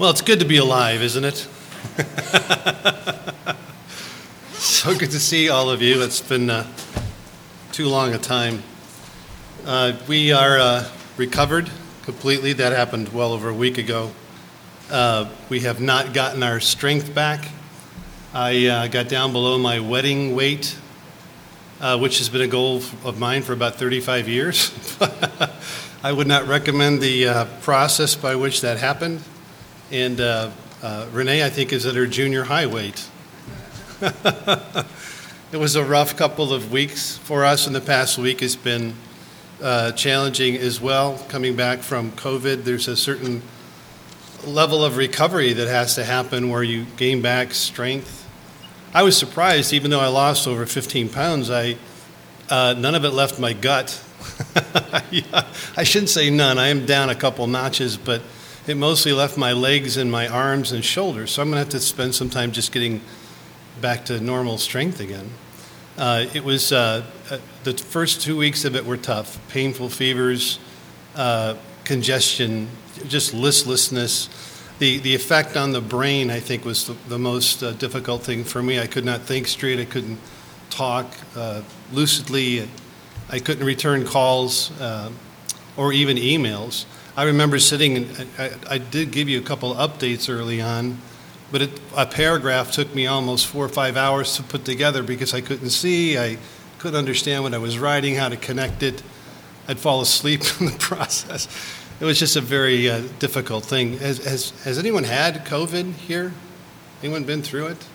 Well, it's good to be alive, isn't it? so good to see all of you. It's been uh, too long a time. Uh, we are uh, recovered completely. That happened well over a week ago. Uh, we have not gotten our strength back. I uh, got down below my wedding weight, uh, which has been a goal of mine for about 35 years. I would not recommend the uh, process by which that happened. And uh, uh, Renee, I think, is at her junior high weight. it was a rough couple of weeks for us, and the past week has been uh, challenging as well. Coming back from COVID, there's a certain level of recovery that has to happen where you gain back strength. I was surprised, even though I lost over 15 pounds, I, uh, none of it left my gut. I shouldn't say none. I am down a couple notches, but it mostly left my legs and my arms and shoulders. So I'm going to have to spend some time just getting back to normal strength again. Uh, it was uh, uh, the first two weeks of it were tough painful fevers, uh, congestion, just listlessness. The, the effect on the brain, I think, was the, the most uh, difficult thing for me. I could not think straight, I couldn't talk uh, lucidly. I couldn't return calls or even emails. I remember sitting, and I, I did give you a couple updates early on, but it, a paragraph took me almost four or five hours to put together because I couldn't see, I couldn't understand what I was writing, how to connect it. I'd fall asleep in the process. It was just a very uh, difficult thing. Has, has, has anyone had COVID here? Anyone been through it?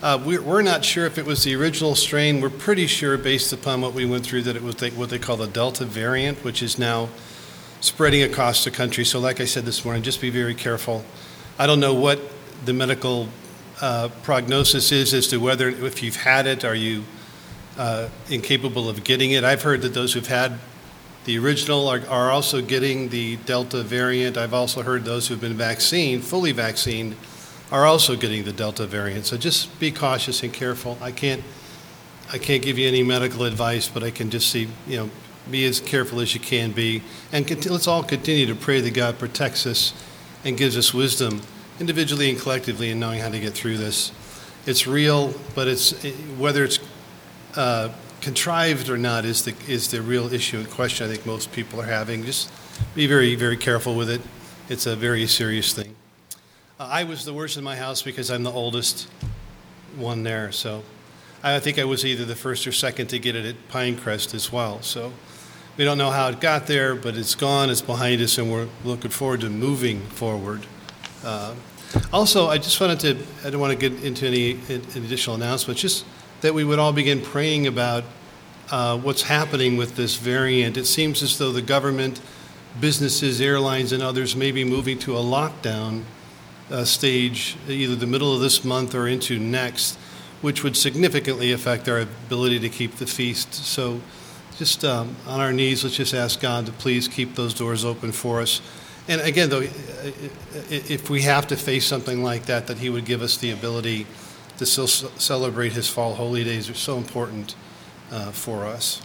Uh, we're, we're, not sure if it was the original strain. We're pretty sure, based upon what we went through, that it was the, what they call the Delta variant, which is now spreading across the country. So, like I said this morning, just be very careful. I don't know what the medical uh, prognosis is as to whether, if you've had it, are you uh, incapable of getting it. I've heard that those who've had the original are, are also getting the Delta variant. I've also heard those who've been vaccinated, fully vaccinated, are also getting the Delta variant. So just be cautious and careful. I can't, I can't give you any medical advice, but I can just see, you know, be as careful as you can be. And cont- let's all continue to pray that God protects us and gives us wisdom, individually and collectively, in knowing how to get through this. It's real, but it's whether it's uh, contrived or not is the is the real issue and question. I think most people are having. Just be very very careful with it. It's a very serious thing. Uh, I was the worst in my house because I'm the oldest one there. So I think I was either the first or second to get it at Pinecrest as well. So we don't know how it got there, but it's gone, it's behind us, and we're looking forward to moving forward. Uh, also, I just wanted to, I don't want to get into any additional announcements, just that we would all begin praying about uh, what's happening with this variant. It seems as though the government, businesses, airlines, and others may be moving to a lockdown uh, stage either the middle of this month or into next, which would significantly affect our ability to keep the feast. So, just um, on our knees, let's just ask God to please keep those doors open for us. And again, though, if we have to face something like that, that He would give us the ability to still celebrate His fall holy days are so important uh, for us.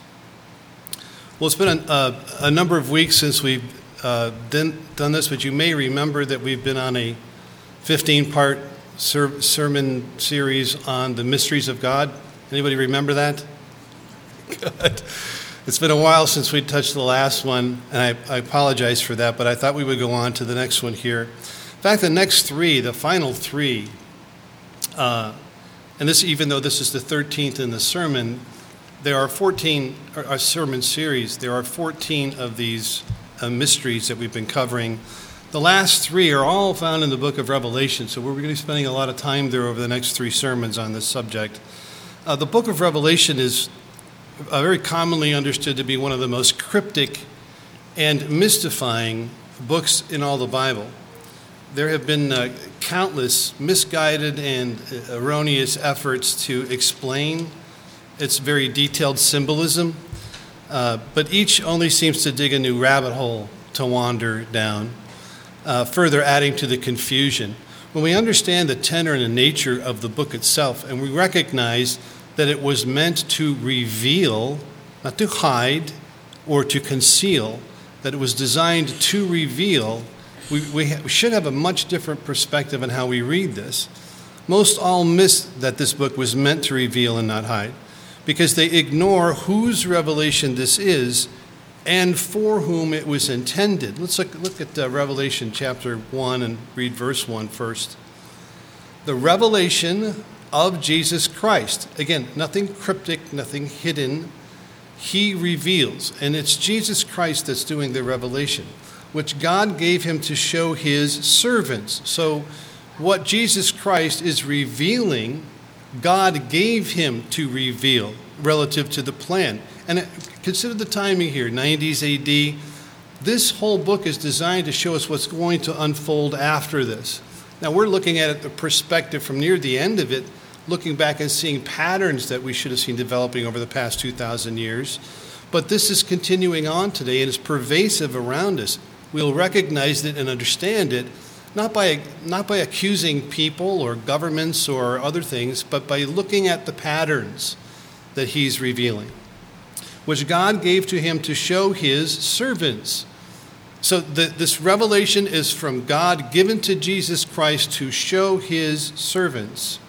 Well, it's been a, a, number of weeks since we've uh, done, done this, but you may remember that we've been on a 15 part ser- sermon series on the mysteries of God. Anybody remember that? Good. It's been a while since we touched the last one, and I, I, apologize for that, but I thought we would go on to the next one here. In fact, the next three, the final three, uh, and this, even though this is the 13th in the sermon, there are 14, a sermon series, there are 14 of these uh, mysteries that we've been covering the last three are all found in the book of Revelation, so we're going to be spending a lot of time there over the next three sermons on this subject. Uh, the book of Revelation is uh, very commonly understood to be one of the most cryptic and mystifying books in all the Bible. There have been uh, countless misguided and erroneous efforts to explain its very detailed symbolism, uh, but each only seems to dig a new rabbit hole to wander down uh, further adding to the confusion. When we understand the tenor and the nature of the book itself, and we recognize that it was meant to reveal, not to hide or to conceal, that it was designed to reveal, we, we, ha- we should have a much different perspective on how we read this. Most all miss that this book was meant to reveal and not hide because they ignore whose revelation this is and for whom it was intended. Let's look, look at uh, Revelation chapter 1 and read verse 1 first. The revelation of Jesus Christ. Again, nothing cryptic, nothing hidden. He reveals, and it's Jesus Christ that's doing the revelation, which God gave him to show his servants. So, what Jesus Christ is revealing, God gave him to reveal relative to the plan. And consider the timing here 90s AD. This whole book is designed to show us what's going to unfold after this. Now, we're looking at it the perspective from near the end of it, looking back and seeing patterns that we should have seen developing over the past 2,000 years. But this is continuing on today and is pervasive around us. We'll recognize it and understand it, not by, not by accusing people or governments or other things, but by looking at the patterns that he's revealing, which God gave to him to show his servants. So the, this revelation is from God given to Jesus Christ to show his servants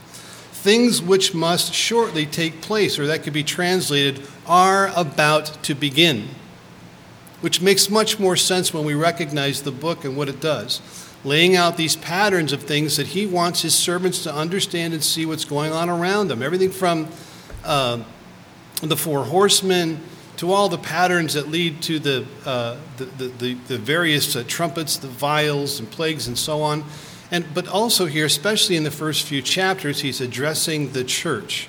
things which must shortly take place, or that could be translated, are about to begin, which makes much more sense when we recognize the book and what it does. Laying out these patterns of things that he wants his servants to understand and see what's going on around them. Everything from uh, the four horsemen to all the patterns that lead to the, uh, the, the, the, various uh, trumpets, the vials and plagues and so on. And, but also here, especially in the first few chapters, he's addressing the church.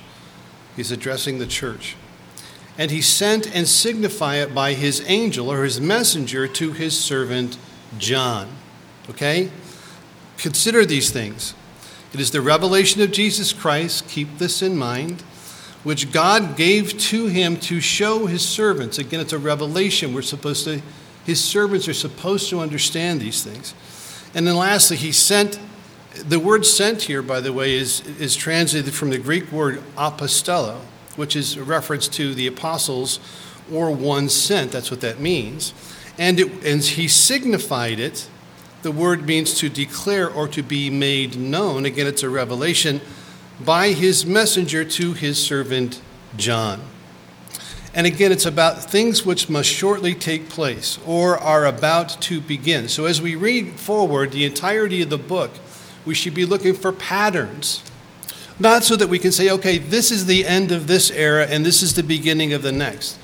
He's addressing the church. And he sent and signified it by his angel or his messenger to his servant John. Okay? Consider these things. It is the revelation of Jesus Christ, keep this in mind which God gave to him to show his servants. Again, it's a revelation. We're supposed to, his servants are supposed to understand these things. And then lastly, he sent, the word sent here, by the way, is, is translated from the Greek word apostello, which is a reference to the apostles or one sent. That's what that means. And, it, and he signified it. The word means to declare or to be made known. Again, it's a revelation by his messenger to his servant John. And again, it's about things which must shortly take place or are about to begin. So as we read forward the entirety of the book, we should be looking for patterns. Not so that we can say, okay, this is the end of this era and this is the beginning of the next.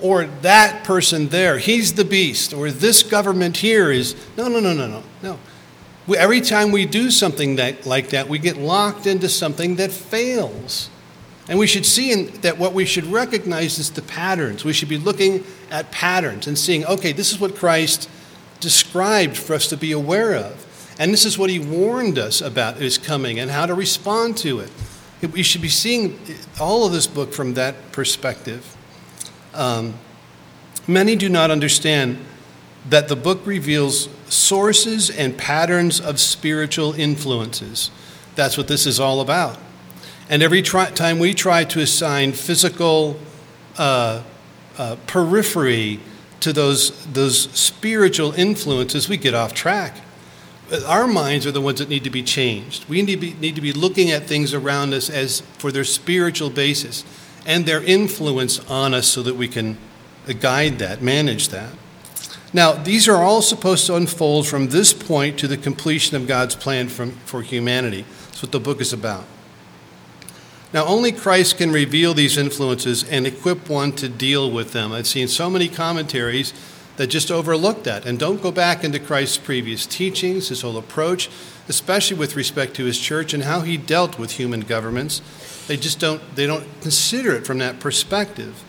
Or that person there, he's the beast. Or this government here is. No, no, no, no, no. No. Every time we do something that, like that, we get locked into something that fails. And we should see in, that what we should recognize is the patterns. We should be looking at patterns and seeing, okay, this is what Christ described for us to be aware of. And this is what he warned us about is coming and how to respond to it. We should be seeing all of this book from that perspective. Um, many do not understand that the book reveals sources and patterns of spiritual influences. That's what this is all about. And every try, time we try to assign physical uh, uh, periphery to those, those spiritual influences, we get off track. Our minds are the ones that need to be changed. We need to be, need to be looking at things around us as for their spiritual basis and their influence on us so that we can guide that, manage that. Now, these are all supposed to unfold from this point to the completion of God's plan from, for humanity. That's what the book is about. Now, only Christ can reveal these influences and equip one to deal with them. I've seen so many commentaries that just overlook that and don't go back into Christ's previous teachings, his whole approach, especially with respect to his church and how he dealt with human governments. They just don't, they don't consider it from that perspective.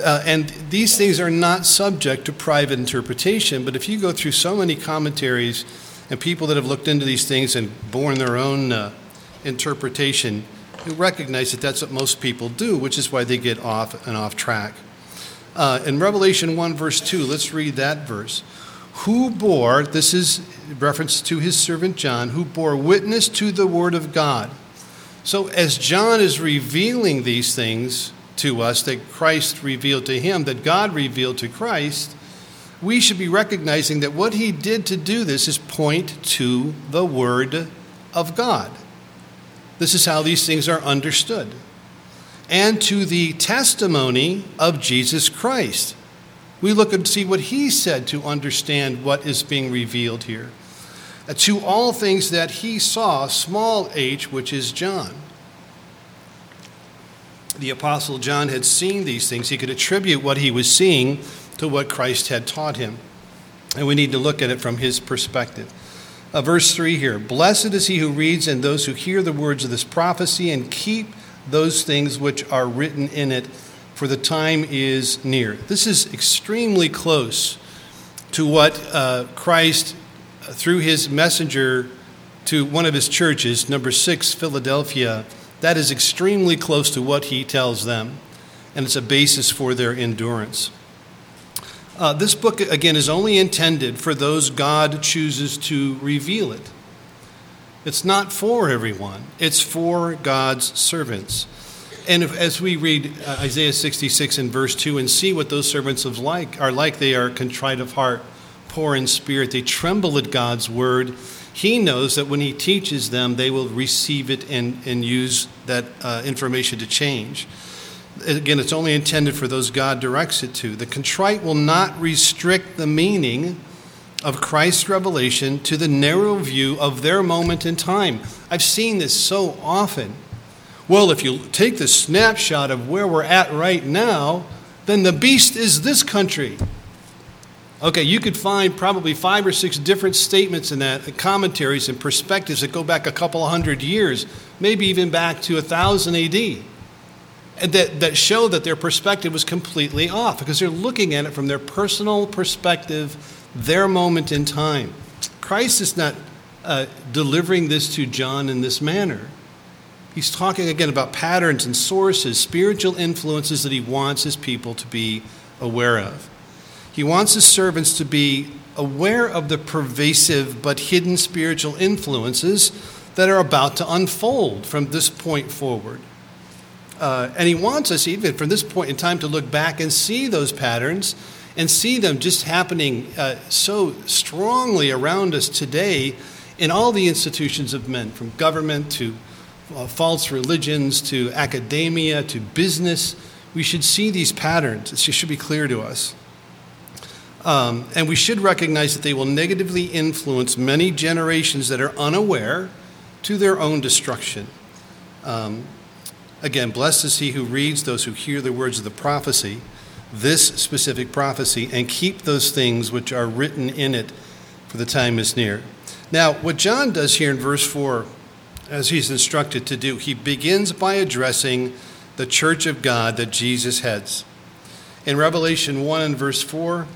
Uh, and these things are not subject to private interpretation, but if you go through so many commentaries and people that have looked into these things and borne their own uh, interpretation, you recognize that that's what most people do, which is why they get off and off track. Uh, in Revelation 1, verse 2, let's read that verse. Who bore, this is reference to his servant John, who bore witness to the word of God. So as John is revealing these things, to us that Christ revealed to him, that God revealed to Christ, we should be recognizing that what he did to do this is point to the Word of God. This is how these things are understood. And to the testimony of Jesus Christ. We look and see what he said to understand what is being revealed here. Uh, to all things that he saw, small h, which is John. The Apostle John had seen these things. He could attribute what he was seeing to what Christ had taught him. And we need to look at it from his perspective. Uh, verse 3 here Blessed is he who reads and those who hear the words of this prophecy and keep those things which are written in it, for the time is near. This is extremely close to what uh, Christ, uh, through his messenger to one of his churches, number six, Philadelphia, that is extremely close to what he tells them, and it's a basis for their endurance. Uh, this book, again, is only intended for those God chooses to reveal it. It's not for everyone, it's for God's servants. And if, as we read uh, Isaiah 66 and verse 2 and see what those servants of like are like, they are contrite of heart, poor in spirit, they tremble at God's word. He knows that when He teaches them, they will receive it and, and use that uh, information to change. Again, it's only intended for those God directs it to. The contrite will not restrict the meaning of Christ's revelation to the narrow view of their moment in time. I've seen this so often. Well, if you take the snapshot of where we're at right now, then the beast is this country. Okay, you could find probably five or six different statements in that, commentaries and perspectives that go back a couple of hundred years, maybe even back to 1000 AD that, that show that their perspective was completely off because they're looking at it from their personal perspective, their moment in time. Christ is not uh, delivering this to John in this manner. He's talking again about patterns and sources, spiritual influences that he wants his people to be aware of. He wants his servants to be aware of the pervasive but hidden spiritual influences that are about to unfold from this point forward. Uh, and he wants us, even from this point in time, to look back and see those patterns and see them just happening uh, so strongly around us today in all the institutions of men, from government to uh, false religions to academia to business. We should see these patterns. It should be clear to us. Um, and we should recognize that they will negatively influence many generations that are unaware to their own destruction. Um, Again, blessed is he who reads, those who hear the words of the prophecy, this specific prophecy, and keep those things which are written in it, for the time is near. Now, what John does here in verse 4, as he's instructed to do, he begins by addressing the church of God that Jesus heads. In Revelation 1 and verse 4,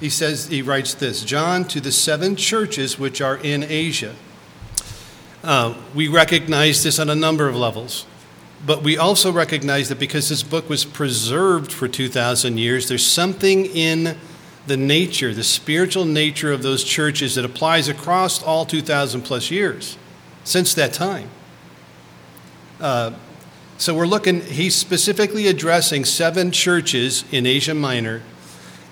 he says, he writes this John to the seven churches which are in Asia. Uh, we recognize this on a number of levels. But we also recognize that because this book was preserved for 2,000 years, there's something in the nature, the spiritual nature of those churches that applies across all 2,000 plus years since that time. Uh, so we're looking, he's specifically addressing seven churches in Asia Minor,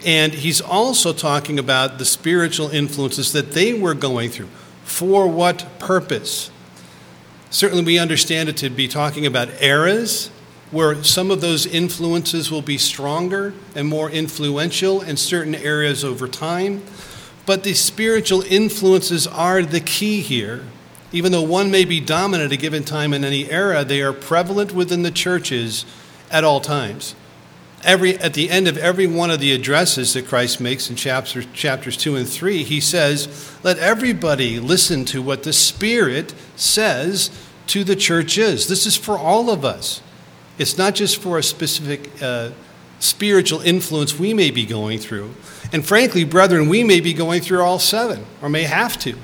and he's also talking about the spiritual influences that they were going through. For what purpose? Certainly, we understand it to be talking about eras where some of those influences will be stronger and more influential in certain areas over time. But the spiritual influences are the key here. Even though one may be dominant at a given time in any era, they are prevalent within the churches at all times. Every, at the end of every one of the addresses that Christ makes in chapter, chapters 2 and 3, he says, Let everybody listen to what the Spirit says to the churches. This is for all of us. It's not just for a specific uh, spiritual influence we may be going through. And frankly, brethren, we may be going through all seven, or may have to.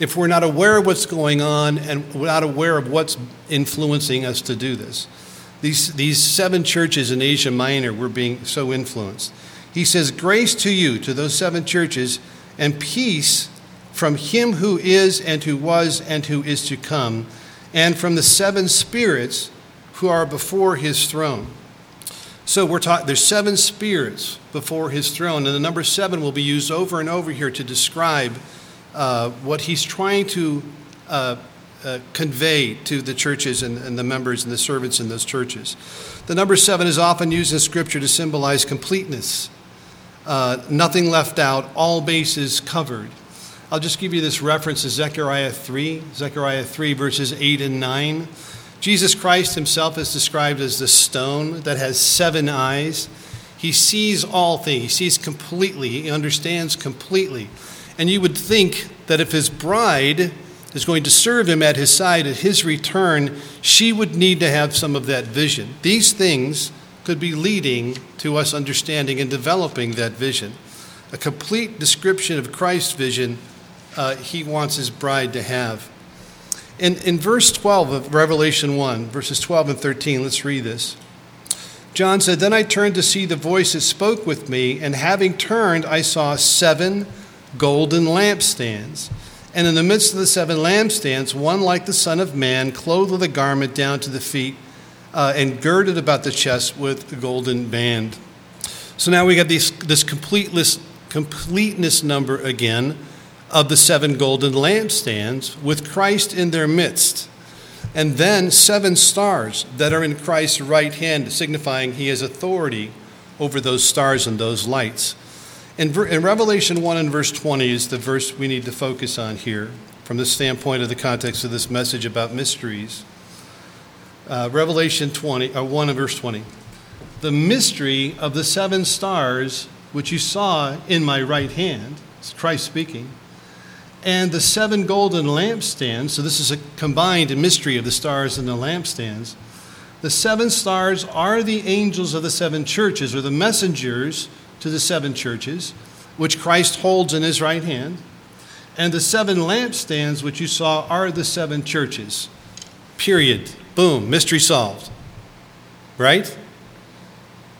If we're not aware of what's going on and we're not aware of what's influencing us to do this. These, these seven churches in Asia Minor were being so influenced. He says, Grace to you, to those seven churches, and peace from him who is and who was and who is to come, and from the seven spirits who are before his throne. So we're taught there's seven spirits before his throne, and the number seven will be used over and over here to describe uh, what he's trying to uh, uh, convey to the churches and, and, the members and the servants in those churches. The number seven is often used in Scripture to symbolize completeness, uh, nothing left out, all bases covered. I'll just give you this reference to Zechariah 3, Zechariah 3, verses 8 and 9. Jesus Christ himself is described as the stone that has seven eyes. He sees all things, he sees completely, he understands completely. And you would think that if his bride is going to serve him at his side at his return, she would need to have some of that vision. These things could be leading to us understanding and developing that vision. A complete description of Christ's vision uh, he wants his bride to have. In, in verse 12 of Revelation 1, verses 12 and 13, let's read this. John said, Then I turned to see the voice that spoke with me, and having turned, I saw seven golden lampstands. And in the midst of the seven lampstands, one like the Son of Man, clothed with a garment down to the feet, uh, and girded about the chest with a golden band. So now we got these, this completeness, completeness number again of the seven golden lampstands with Christ in their midst. And then seven stars that are in Christ's right hand, signifying he has authority over those stars and those lights. In, in Revelation 1 and verse 20 is the verse we need to focus on here from the standpoint of the context of this message about mysteries. Uh, Revelation 20, uh, 1 and verse 20. The mystery of the seven stars which you saw in my right hand, it's Christ speaking, and the seven golden lampstands. So, this is a combined mystery of the stars and the lampstands. The seven stars are the angels of the seven churches, or the messengers to the seven churches, which Christ holds in his right hand. And the seven lampstands, which you saw, are the seven churches. Period. Boom. Mystery solved. Right?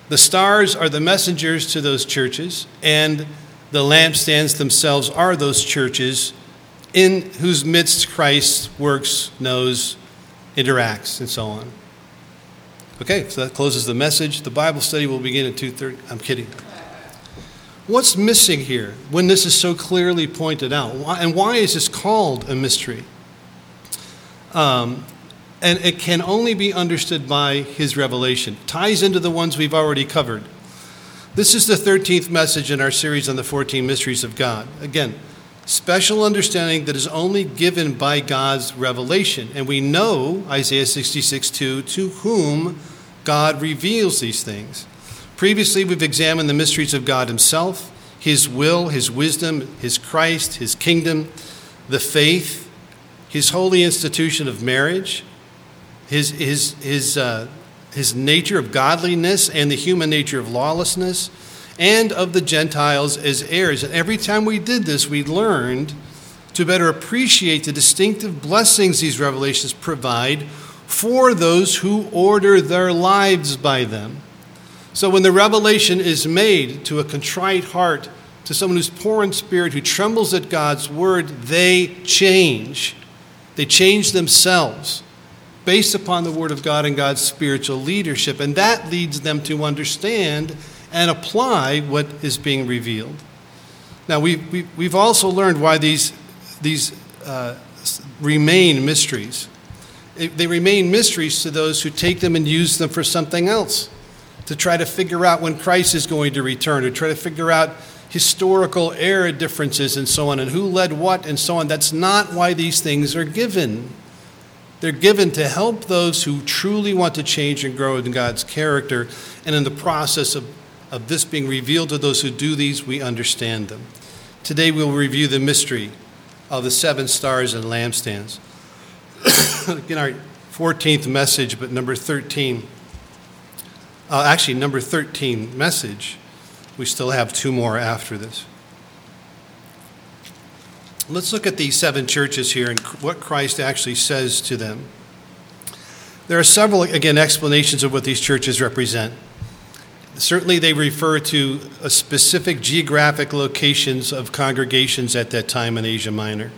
The stars are the messengers to those churches, and the lampstands themselves are those churches in whose midst Christ works, knows, interacts, and so on. Okay, so that closes the message. The Bible study will begin at 2:30. I'm kidding. What's missing here when this is so clearly pointed out? And why is this called a mystery? Um, and it can only be understood by his revelation. Ties into the ones we've already covered. This is the 13th message in our series on the 14 mysteries of God. Again, special understanding that is only given by God's revelation. And we know, Isaiah 66 2, to whom God reveals these things. Previously, we've examined the mysteries of God Himself, His will, His wisdom, His Christ, His kingdom, the faith, His holy institution of marriage, His, his, his uh, his nature of godliness and the human nature of lawlessness, and of the Gentiles as heirs. And every time we did this, we learned to better appreciate the distinctive blessings these revelations provide for those who order their lives by them. So when the revelation is made to a contrite heart, to someone who's poor in spirit, who trembles at God's word, they change. They change themselves based upon the Word of God and God's spiritual leadership. And that leads them to understand and apply what is being revealed. Now, we, we, we've also learned why these, these uh, remain mysteries. They remain mysteries to those who take them and use them for something else, to try to figure out when Christ is going to return, to try to figure out historical era differences and so on, and who led what and so on. That's not why these things are given. They're given to help those who truly want to change and grow in God's character. And in the process of, of this being revealed to those who do these, we understand them. Today we'll review the mystery of the seven stars and lampstands. Again, our 14th message, but number 13. Uh, actually, number 13 message. We still have two more after this. Let's look at these seven churches here and what Christ actually says to them. There are several, again, explanations of what these churches represent. Certainly, they refer to specific geographic locations of congregations at that time in Asia Minor.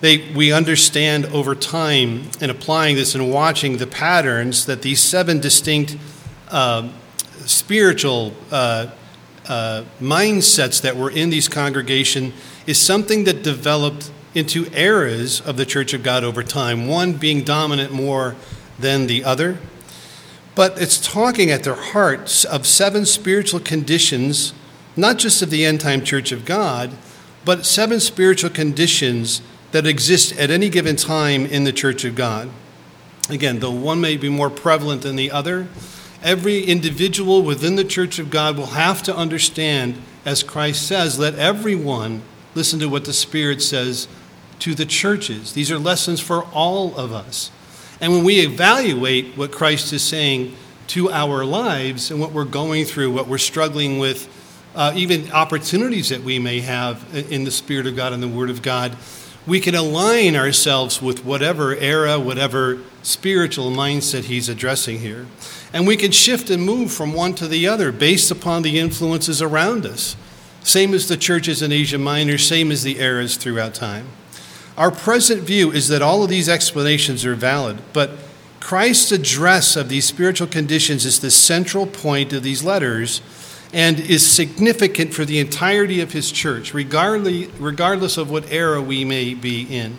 They, we understand over time in applying this and watching the patterns that these seven distinct uh, spiritual uh, uh, mindsets that were in these congregation is something that developed into eras of the Church of God over time, one being dominant more than the other. But it's talking at their hearts of seven spiritual conditions, not just of the end time Church of God, but seven spiritual conditions that exist at any given time in the Church of God. Again, though one may be more prevalent than the other, every individual within the church of God will have to understand, as Christ says, let everyone listen to what the Spirit says to the churches. These are lessons for all of us. And when we evaluate what Christ is saying to our lives and what we're going through, what we're struggling with, uh, even opportunities that we may have in the Spirit of God and the Word of God, we can align ourselves with whatever era, whatever spiritual mindset he's addressing here. And we can shift and move from one to the other based upon the influences around us. Same as the churches in Asia Minor, same as the eras throughout time. Our present view is that all of these explanations are valid, but Christ's address of these spiritual conditions is the central point of these letters and is significant for the entirety of his church, regardless of what era we may be in.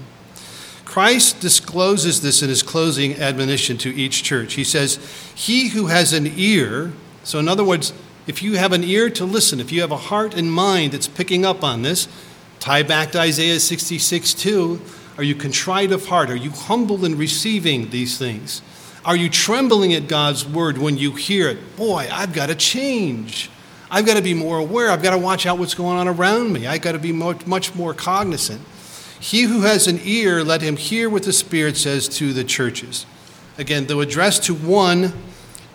Christ discloses this in his closing admonition to each church. He says, He who has an ear, so in other words, if you have an ear to listen, if you have a heart and mind that's picking up on this, tie back to Isaiah 66 2. Are you contrite of heart? Are you humble in receiving these things? Are you trembling at God's word when you hear it? Boy, I've got to change. I've got to be more aware. I've got to watch out what's going on around me. I've got to be much more cognizant. He who has an ear, let him hear what the Spirit says to the churches. Again, though addressed to one,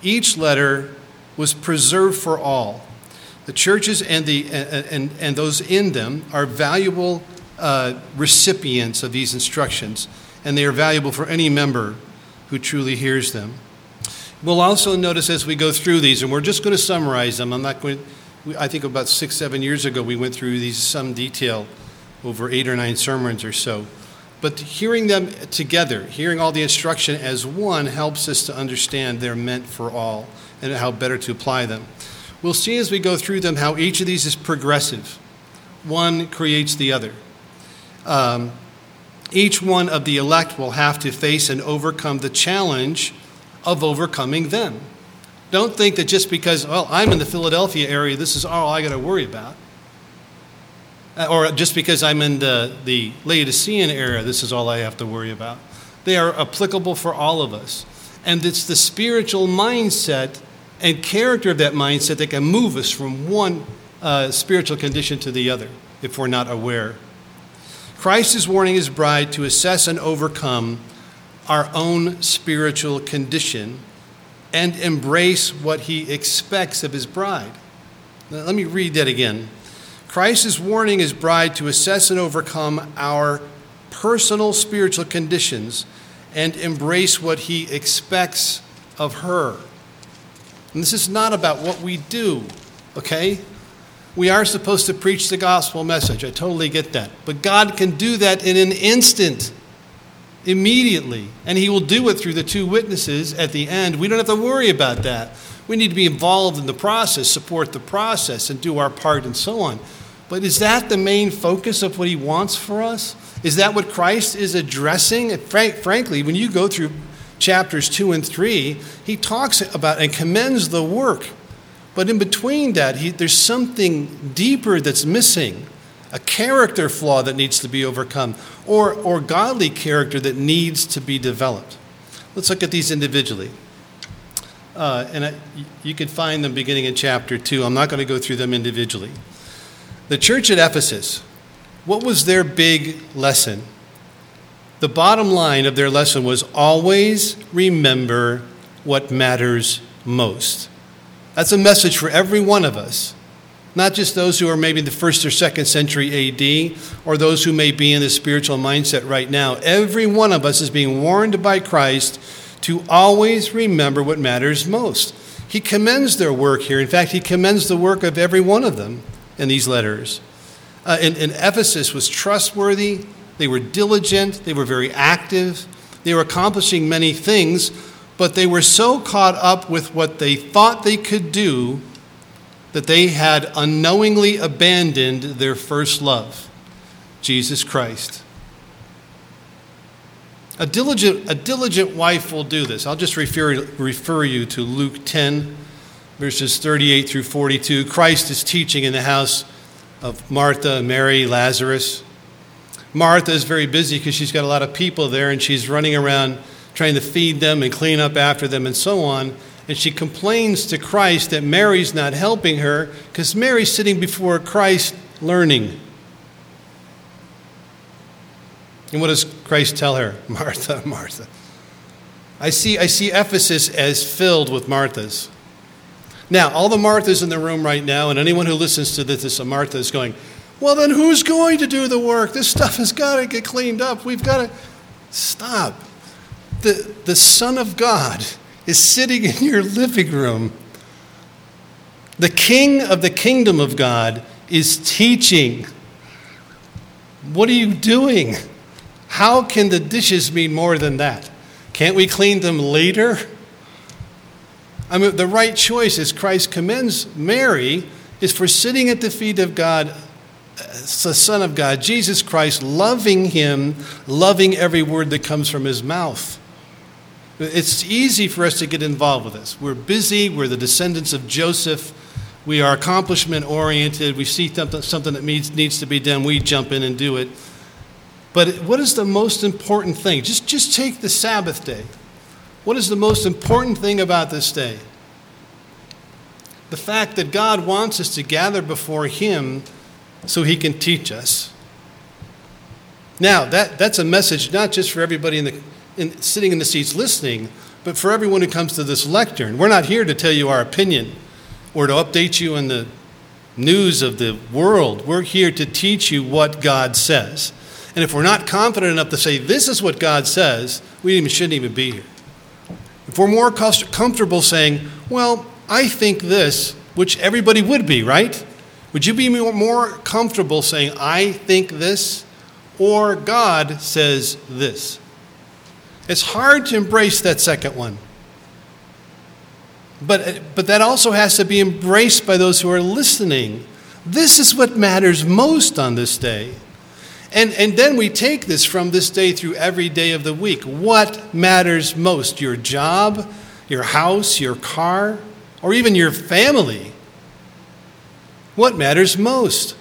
each letter was preserved for all. The churches and, the, and, and, those in them are valuable uh, recipients of these instructions, and they are valuable for any member who truly hears them. We'll also notice as we go through these, and we're just going to summarize them. I'm not going. I think about six, seven years ago, we went through these some detail over eight or nine sermons or so. But hearing them together, hearing all the instruction as one, helps us to understand they're meant for all and how better to apply them. We'll see as we go through them how each of these is progressive. One creates the other. Um, each one of the elect will have to face and overcome the challenge of overcoming them. Don't think that just because, well, I'm in the Philadelphia area, this is all I got to worry about. Uh, or just because I'm in the, the Laodicean area, this is all I have to worry about. They are applicable for all of us. And it's the spiritual mindset and character of that mindset that can move us from one uh, spiritual condition to the other if we're not aware. Christ is warning his bride to assess and overcome our own spiritual condition and embrace what he expects of his bride. Now, let me read that again. Christ is warning his bride to assess and overcome our personal spiritual conditions and embrace what he expects of her. And this is not about what we do, okay? We are supposed to preach the gospel message. I totally get that. But God can do that in an instant, immediately. And He will do it through the two witnesses at the end. We don't have to worry about that. We need to be involved in the process, support the process, and do our part, and so on. But is that the main focus of what he wants for us? Is that what Christ is addressing? Frank, frankly, when you go through chapters 2 and 3, he talks about and commends the work. But in between that, he, there's something deeper that's missing a character flaw that needs to be overcome, or, or godly character that needs to be developed. Let's look at these individually. Uh, and I, you can find them beginning in chapter 2. I'm not going to go through them individually. The church at Ephesus, what was their big lesson? The bottom line of their lesson was always remember what matters most. That's a message for every one of us, not just those who are maybe in the first or second century AD or those who may be in the spiritual mindset right now. Every one of us is being warned by Christ to always remember what matters most. He commends their work here. In fact, he commends the work of every one of them in these letters. Uh, and, and Ephesus was trustworthy, they were diligent, they were very active, they were accomplishing many things, but they were so caught up with what they thought they could do that they had unknowingly abandoned their first love, Jesus Christ. A diligent, a diligent wife will do this. I'll just refer, refer you to Luke 10, verses 38 through 42. Christ is teaching in the house of Martha, Mary, Lazarus. Martha is very busy because she's got a lot of people there and she's running around trying to feed them and clean up after them and so on. And she complains to Christ that Mary's not helping her because Mary's sitting before Christ learning. And what does Christ tell her? Martha, Martha. I see, I see Ephesus as filled with Marthas. Now, all the Marthas in the room right now, and anyone who listens to this, a Martha is going, well, then who's going to do the work? This stuff has got to get cleaned up. We've got to stop. The, the Son of God is sitting in your living room. The King of the kingdom of God is teaching. What are you doing? How can the dishes mean more than that? Can't we clean them later? I mean, the right choice, as Christ commends Mary, is for sitting at the feet of God, uh, the Son of God, Jesus Christ, loving Him, loving every word that comes from His mouth. It's easy for us to get involved with this. We're busy, we're the descendants of Joseph, we are accomplishment oriented, we see something that needs, to be done, we jump in and do it. But what is the most important thing? Just, just take the Sabbath day. What is the most important thing about this day? The fact that God wants us to gather before Him so He can teach us. Now, that, that's a message not just for everybody in the, in, sitting in the seats listening, but for everyone who comes to this lectern. We're not here to tell you our opinion or to update you on the news of the world. We're here to teach you what God says. And if we're not confident enough to say, this is what God says, we even, shouldn't even be here. If we're more comfortable saying, well, I think this, which everybody would be, right? Would you be more comfortable saying, I think this, or God says this? It's hard to embrace that second one. But, but that also has to be embraced by those who are listening. This is what matters most on this day. And, and then we take this from this day through every day of the week. What matters most? Your job, your house, your car, or even your family? What matters most?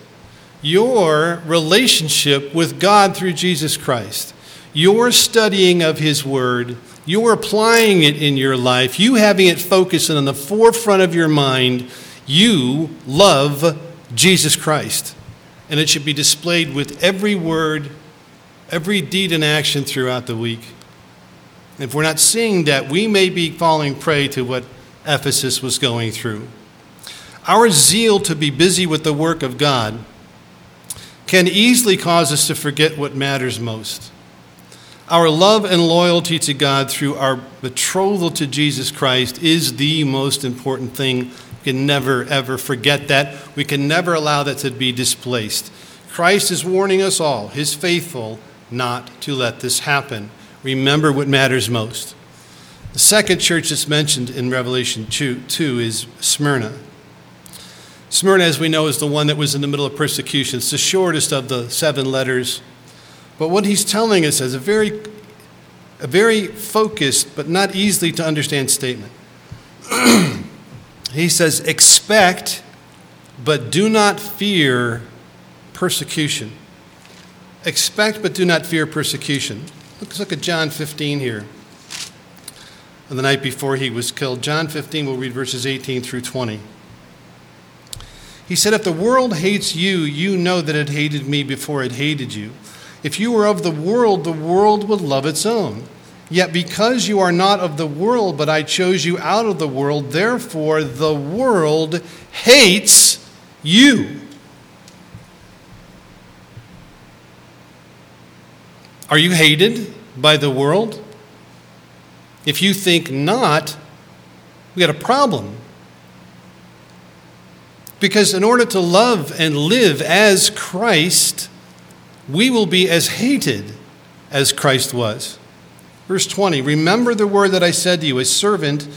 Your relationship with God through Jesus Christ, your studying of His Word, your applying it in your life, you having it focused and on the forefront of your mind. You love Jesus Christ and it should be displayed with every word, every deed and action throughout the week. If we're not seeing that, we may be falling prey to what Ephesus was going through. Our zeal to be busy with the work of God can easily cause us to forget what matters most. Our love and loyalty to God through our betrothal to Jesus Christ is the most important thing we can never, ever forget that. We can never allow that to be displaced. Christ is warning us all, his faithful, not to let this happen. Remember what matters most. The second church that's mentioned in Revelation 2, 2 is Smyrna. Smyrna, as we know, is the one that was in the middle of persecution. It's the shortest of the seven letters. But what he's telling us is a very, a very focused but not easily to understand statement. he says, expect, but do not fear persecution. Expect, but do not fear persecution. Let's look at John 15 here. On the night before he was killed. John 15, we'll read verses 18 through 20. He said, If the world hates you, you know that it hated me before it hated you. If you were of the world, the world would love its own. Yet because you are not of the world, but I chose you out of the world, therefore the world hates you. Are you hated by the world? If you think not, we got a problem. Because in order to love and live as Christ, we will be as hated as Christ was. Verse 20 Remember the word that I said to you, a servant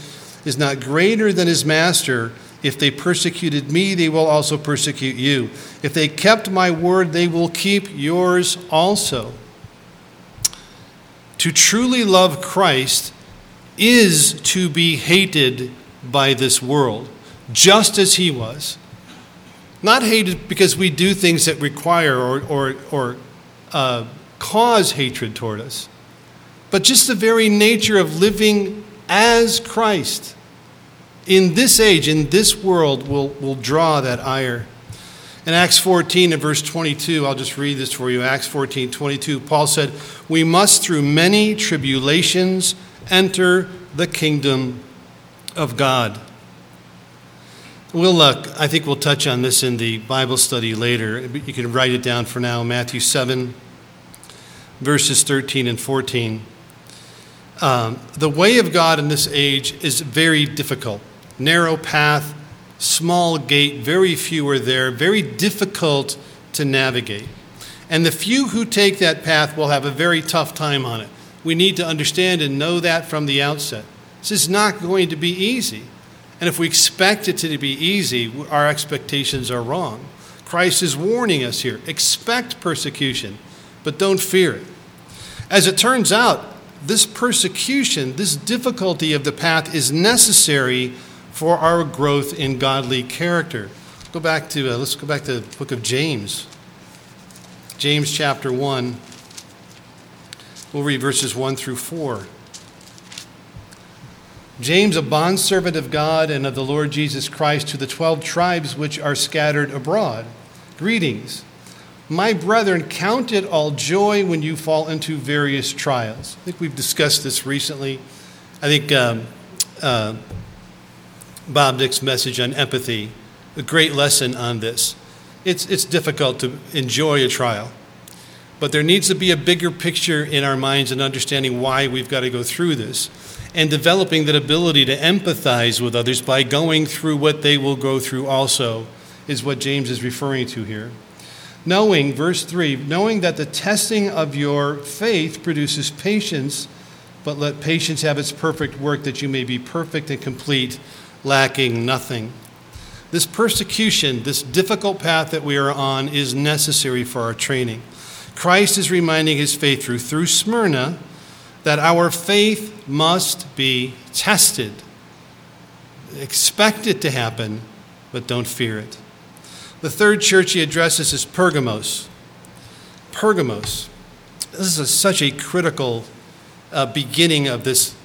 is not greater than his master. If they persecuted me, they will also persecute you. If they kept my word, they will keep yours also. To truly love Christ is to be hated by this world, just as he was. Not hated because we do things that require or, or, or uh, cause hatred toward us, but just the very nature of living as Christ in this age, in this world, will, will draw that ire. In Acts 14 and verse 22, I'll just read this for you. Acts 14, 22, Paul said, We must through many tribulations enter the kingdom of God. We'll, uh, I think we'll touch on this in the Bible study later. You can write it down for now. Matthew 7, verses 13 and 14. Um, the way of God in this age is very difficult narrow path, small gate, very few are there, very difficult to navigate. And the few who take that path will have a very tough time on it. We need to understand and know that from the outset. This is not going to be easy. And if we expect it to be easy, our expectations are wrong. Christ is warning us here expect persecution, but don't fear it. As it turns out, this persecution, this difficulty of the path is necessary for our growth in godly character. Go back to, uh, let's go back to the book of James. James chapter 1. We'll read verses 1 through 4. James, a bondservant of God and of the Lord Jesus Christ, to the twelve tribes which are scattered abroad. Greetings. My brethren, count it all joy when you fall into various trials. I think we've discussed this recently. I think um, uh, Bob Dick's message on empathy, a great lesson on this. It's, it's difficult to enjoy a trial, but there needs to be a bigger picture in our minds and understanding why we've got to go through this and developing that ability to empathize with others by going through what they will go through also is what James is referring to here. Knowing, verse 3, knowing that the testing of your faith produces patience, but let patience have its perfect work that you may be perfect and complete lacking nothing. This persecution, this difficult path that we are on, is necessary for our training. Christ is reminding his faith through, through Smyrna that our faith must be tested. Expect it to happen, but don't fear it. The third church he addresses is Pergamos. Pergamos. This is a, such a critical uh, beginning of this,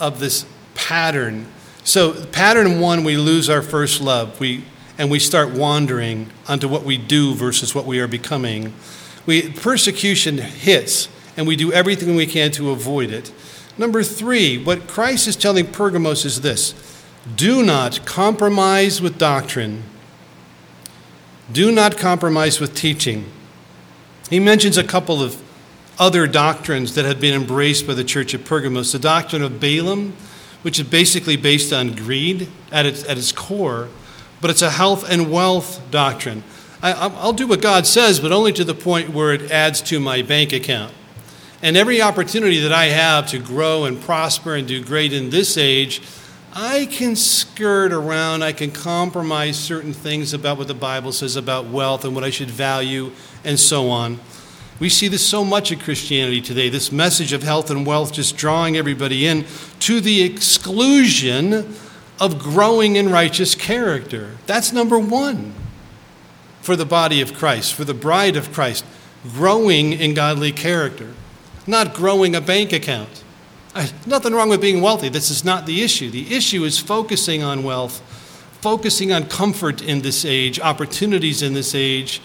of this pattern so, pattern one, we lose our first love. We, and we start wandering onto what we do versus what we are becoming. We, persecution hits, and we do everything we can to avoid it. Number three, what Christ is telling Pergamos is this do not compromise with doctrine, do not compromise with teaching. He mentions a couple of other doctrines that had been embraced by the church of Pergamos the doctrine of Balaam which is basically based on greed at its, at its core, but it's a health and wealth doctrine. I, will do what God says, but only to the point where it adds to my bank account. And every opportunity that I have to grow and prosper and do great in this age, I can skirt around, I can compromise certain things about what the Bible says about wealth and what I should value and so on. We see this so much in Christianity today this message of health and wealth just drawing everybody in to the exclusion of growing in righteous character. That's number one for the body of Christ, for the bride of Christ, growing in godly character, not growing a bank account. Nothing wrong with being wealthy. This is not the issue. The issue is focusing on wealth, focusing on comfort in this age, opportunities in this age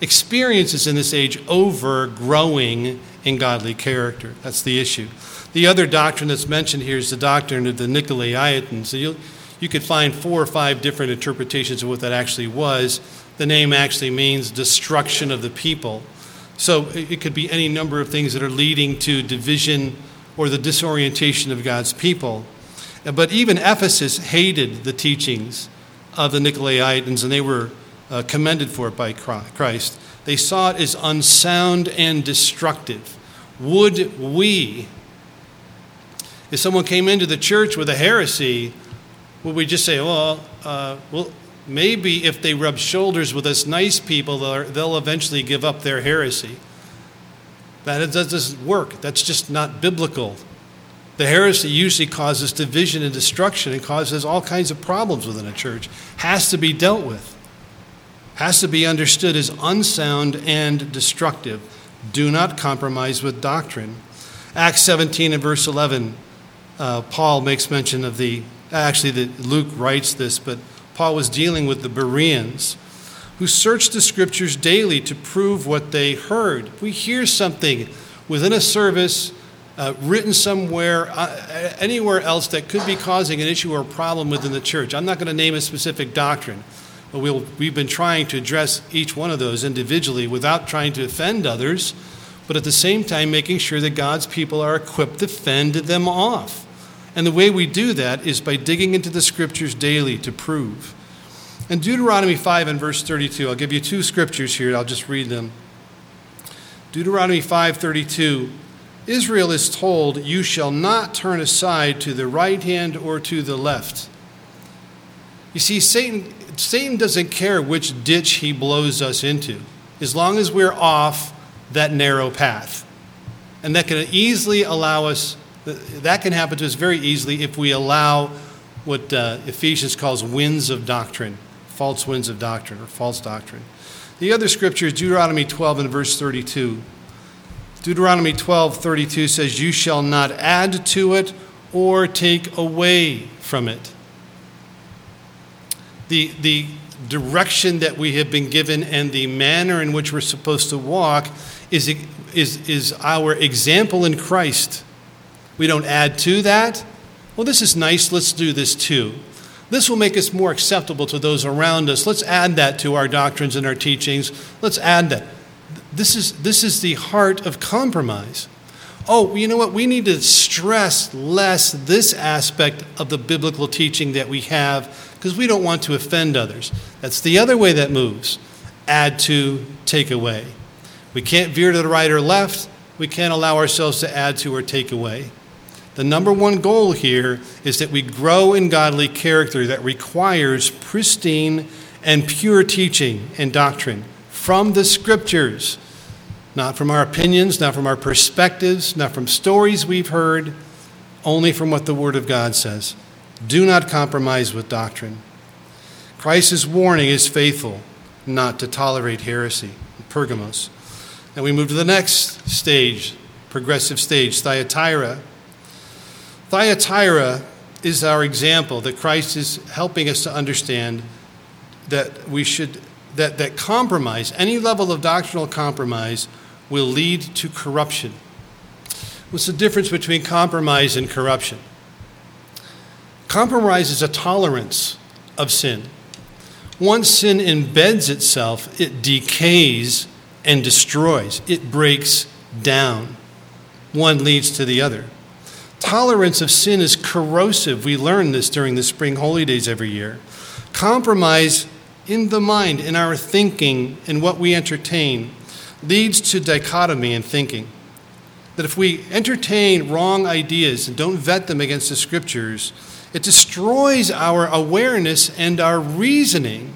experiences in this age over growing in godly character. That's the issue. The other doctrine that's mentioned here is the doctrine of the Nicolaitans. So you you could find four or five different interpretations of what that actually was. The name actually means destruction of the people. So it could be any number of things that are leading to division or the disorientation of God's people. But even Ephesus hated the teachings of the Nicolaitans, and they were uh, commended for it by Christ. They saw it as unsound and destructive. Would we If someone came into the church with a heresy, would we just say, well, uh, well, maybe if they rub shoulders with us nice people, they'll, they'll eventually give up their heresy? That doesn't work. That's just not biblical. The heresy usually causes division and destruction and causes all kinds of problems within a church. Has to be dealt with. Has to be understood as unsound and destructive. Do not compromise with doctrine. Acts 17 and verse 11, uh, Paul makes mention of the, actually, the, Luke writes this, but Paul was dealing with the Bereans who searched the scriptures daily to prove what they heard. If we hear something within a service, uh, written somewhere, uh, anywhere else that could be causing an issue or a problem within the church. I'm not going to name a specific doctrine, but we'll, we've been trying to address each one of those individually without trying to offend others, but at the same time making sure that God's people are equipped to fend them off. And the way we do that is by digging into the scriptures daily to prove. In Deuteronomy 5 and verse 32, I'll give you two scriptures here, I'll just read them. Deuteronomy 5:32 Israel is told, You shall not turn aside to the right hand or to the left. You see, Satan, Satan doesn't care which ditch he blows us into, as long as we're off that narrow path. And that can easily allow us, that can happen to us very easily if we allow what uh, Ephesians calls winds of doctrine, false winds of doctrine or false doctrine. The other scripture is Deuteronomy 12 and verse 32. Deuteronomy 12:32 says, "You shall not add to it or take away from it." The, the direction that we have been given and the manner in which we're supposed to walk is, is, is our example in Christ. We don't add to that. Well, this is nice, let's do this too. This will make us more acceptable to those around us. Let's add that to our doctrines and our teachings. Let's add that. This is, this is the heart of compromise. Oh, you know what? We need to stress less this aspect of the biblical teaching that we have because we don't want to offend others. That's the other way that moves add to, take away. We can't veer to the right or left. We can't allow ourselves to add to or take away. The number one goal here is that we grow in godly character that requires pristine and pure teaching and doctrine from the scriptures not from our opinions, not from our perspectives, not from stories we've heard, only from what the Word of God says. Do not compromise with doctrine. Christ's warning is faithful not to tolerate heresy. Pergamos. And we move to the next stage, progressive stage, Thyatira. Thyatira is our example that Christ is helping us to understand that we should that, that compromise, any level of doctrinal compromise, will lead to corruption. What's the difference between compromise and corruption? Compromise is a tolerance of sin. Once sin embeds itself, it decays and destroys, it breaks down. One leads to the other. Tolerance of sin is corrosive. We learn this during the spring holy days every year. Compromise in the mind, in our thinking, in what we entertain, leads to dichotomy in thinking. That if we entertain wrong ideas and don't vet them against the scriptures, it destroys our awareness and our reasoning.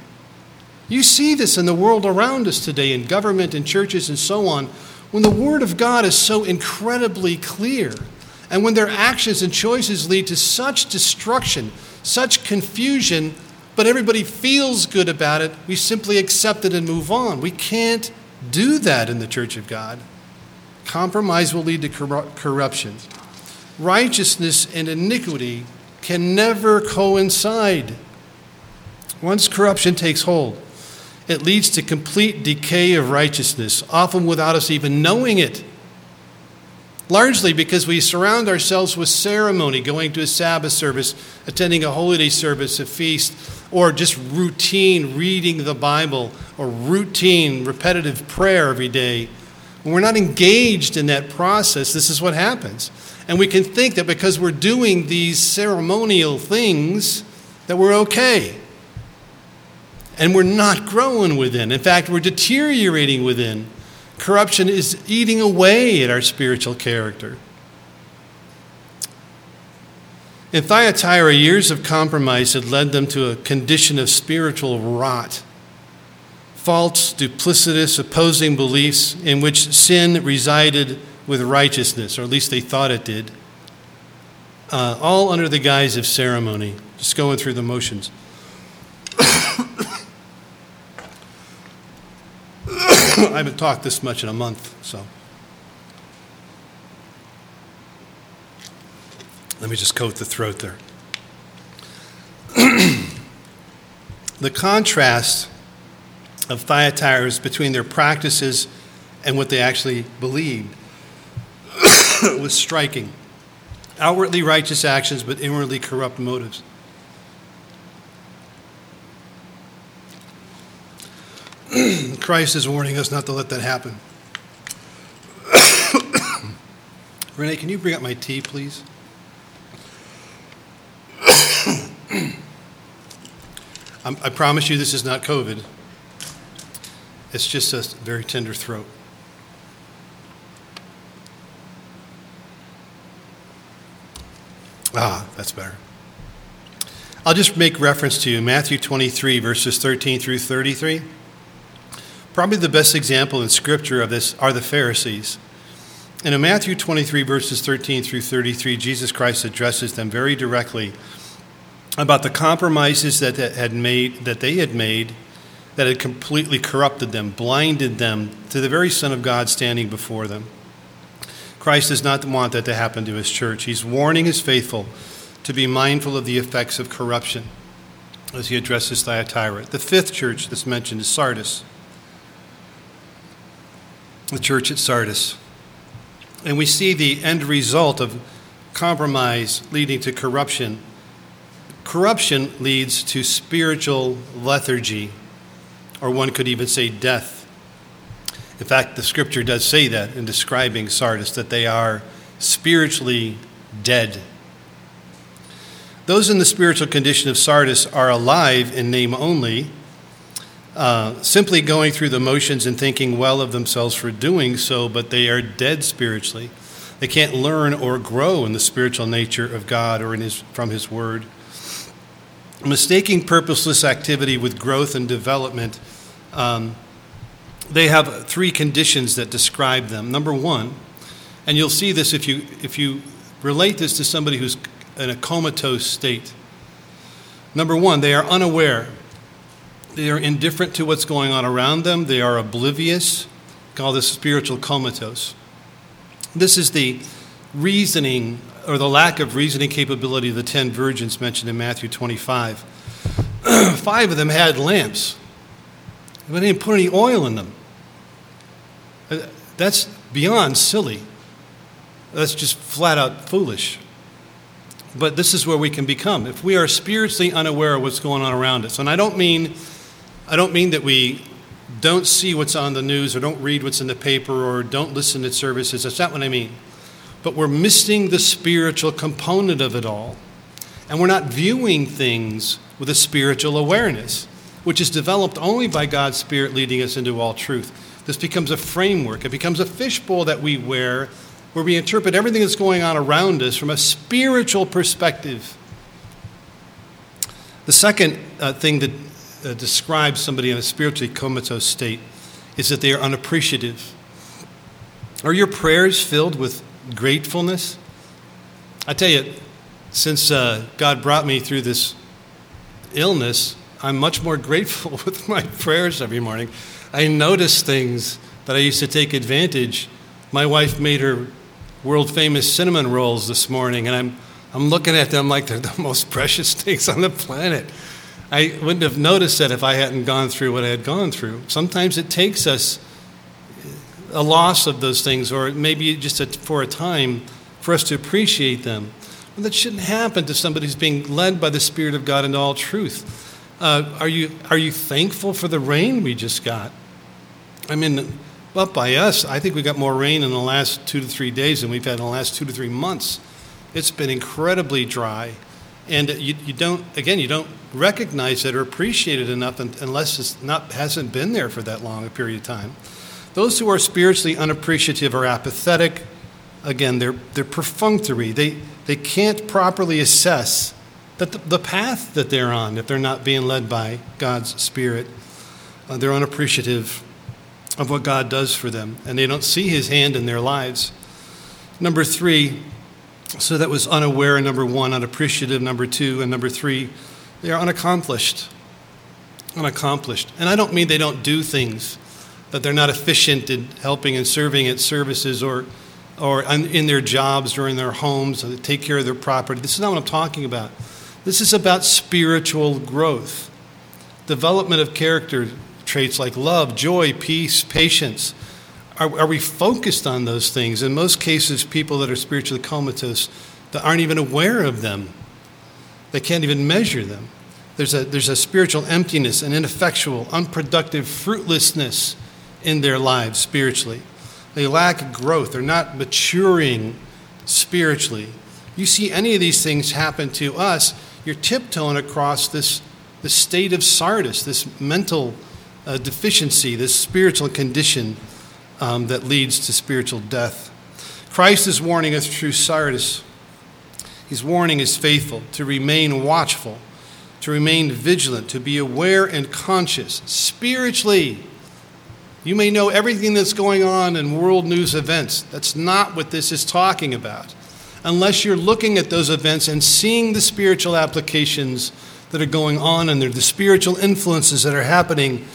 You see this in the world around us today, in government and churches and so on, when the Word of God is so incredibly clear, and when their actions and choices lead to such destruction, such confusion, but everybody feels good about it, we simply accept it and move on. We can't do that in the church of God. Compromise will lead to corruption. Righteousness and iniquity can never coincide. Once corruption takes hold, it leads to complete decay of righteousness, often without us even knowing it. Largely because we surround ourselves with ceremony, going to a Sabbath service, attending a holiday service, a feast, or just routine reading the Bible or routine repetitive prayer every day, when we're not engaged in that process, this is what happens. And we can think that because we're doing these ceremonial things, that we're okay. And we're not growing within. In fact, we're deteriorating within. Corruption is eating away at our spiritual character. In Thyatira, years of compromise had led them to a condition of spiritual rot. False, duplicitous, opposing beliefs in which sin resided with righteousness, or at least they thought it did, uh, all under the guise of ceremony, just going through the motions. I haven't talked this much in a month, so. Let me just coat the throat there. the contrast of Thyatira is between their practices and what they actually believed was striking. Outwardly righteous actions, but inwardly corrupt motives. Christ is warning us not to let that happen. Renee, can you bring up my tea, please? i promise you this is not COVID. It's just a very tender throat. Ah, that's better. I'll just make reference to you, Matthew 23, verses 13 through 33. Probably the best example in Scripture of this are the Pharisees. And in Matthew 23, verses 13 through 33, Jesus Christ addresses them very directly about the compromises that, had made, that they had made that had completely corrupted them, blinded them to the very Son of God standing before them. Christ does not want that to happen to his church. He's warning his faithful to be mindful of the effects of corruption as he addresses Thyatira. The fifth church that's mentioned is Sardis, the church at Sardis. And we see the end result of compromise leading to corruption. Corruption leads to spiritual lethargy, or one could even say death. In fact, the scripture does say that in describing Sardis, that they are spiritually dead. Those in the spiritual condition of Sardis are alive in name only, uh, simply going through the motions and thinking well of themselves for doing so, but they are dead spiritually. They can't learn or grow in the spiritual nature of God or in his, from His Word. Mistaking purposeless activity with growth and development um, they have three conditions that describe them. Number one, and you'll see this if you, if you relate this to somebody who's in a comatose state. Number one, they are unaware. They are indifferent to what's going on around them. They are oblivious. Call this spiritual comatose. This is the reasoning or the lack of reasoning capability of the ten virgins mentioned in Matthew 25. Five of them had lamps, but they didn't put any oil in them. Uh, that's beyond silly. That's just flat out foolish. But this is where we can become. If we are spiritually unaware of what's going on around us, and I don't mean I don't mean that we don't see what's on the news or don't read what's in the paper or don't listen to services. That's not what I mean. But we're missing the spiritual component of it all. And we're not viewing things with a spiritual awareness, which is developed only by God's Spirit leading us into all truth. This becomes a framework. It becomes a fishbowl that we wear where we interpret everything that's going on around us from a spiritual perspective. The second uh, thing that uh, describes somebody in a spiritually comatose state is that they are unappreciative. Are your prayers filled with gratefulness? I tell you, since uh, God brought me through this illness, I'm much more grateful with my prayers every morning. I notice things that I used to take advantage. My wife made her world famous cinnamon rolls this morning, and I'm, I'm looking at them like they're the most precious things on the planet. I wouldn't have noticed that if I hadn't gone through what I had gone through. Sometimes it takes us a loss of those things, or maybe just a, for a time, for us to appreciate them. But that shouldn't happen to somebody who's being led by the Spirit of God into all truth. Uh, are, you, are you thankful for the rain we just got? I mean, up by us, I think we got more rain in the last two to three days than we've had in the last two to three months. It's been incredibly dry. And you, you don't, again, you don't recognize it or appreciate it enough unless it's not, hasn't been there for that long a period of time. Those who are spiritually unappreciative are apathetic, again, they're, they're perfunctory. They, they can't properly assess that the, the path that they're on if they're not being led by God's Spirit. Uh, they're unappreciative of what God does for them, and they don't see His hand in their lives. Number three, so that was unaware, number one, unappreciative, number two, and number three, they are unaccomplished. Unaccomplished. And I don't mean they don't do things, that they're not efficient in helping and serving at services or, or in their jobs or in their homes, or take care of their property. This is not what I'm talking about. This is about spiritual growth, development of character traits like love, joy, peace, patience. Are, are we focused on those things? In most cases, people that are spiritually comatose that aren't even aware of them, they can't even measure them. There's a, there's a spiritual emptiness, an ineffectual, unproductive fruitlessness in their lives spiritually. They lack growth, they're not maturing spiritually. You see any of these things happen to us, you're tiptoeing across this, this state of Sardis, this mental uh, deficiency, this spiritual condition um, that leads to spiritual death. Christ is warning us through Sardis. He's warning his faithful to remain watchful, to remain vigilant, to be aware and conscious spiritually. You may know everything that's going on in world news events. That's not what this is talking about. Unless you're looking at those events and seeing the spiritual applications that are going on and the spiritual influences that are happening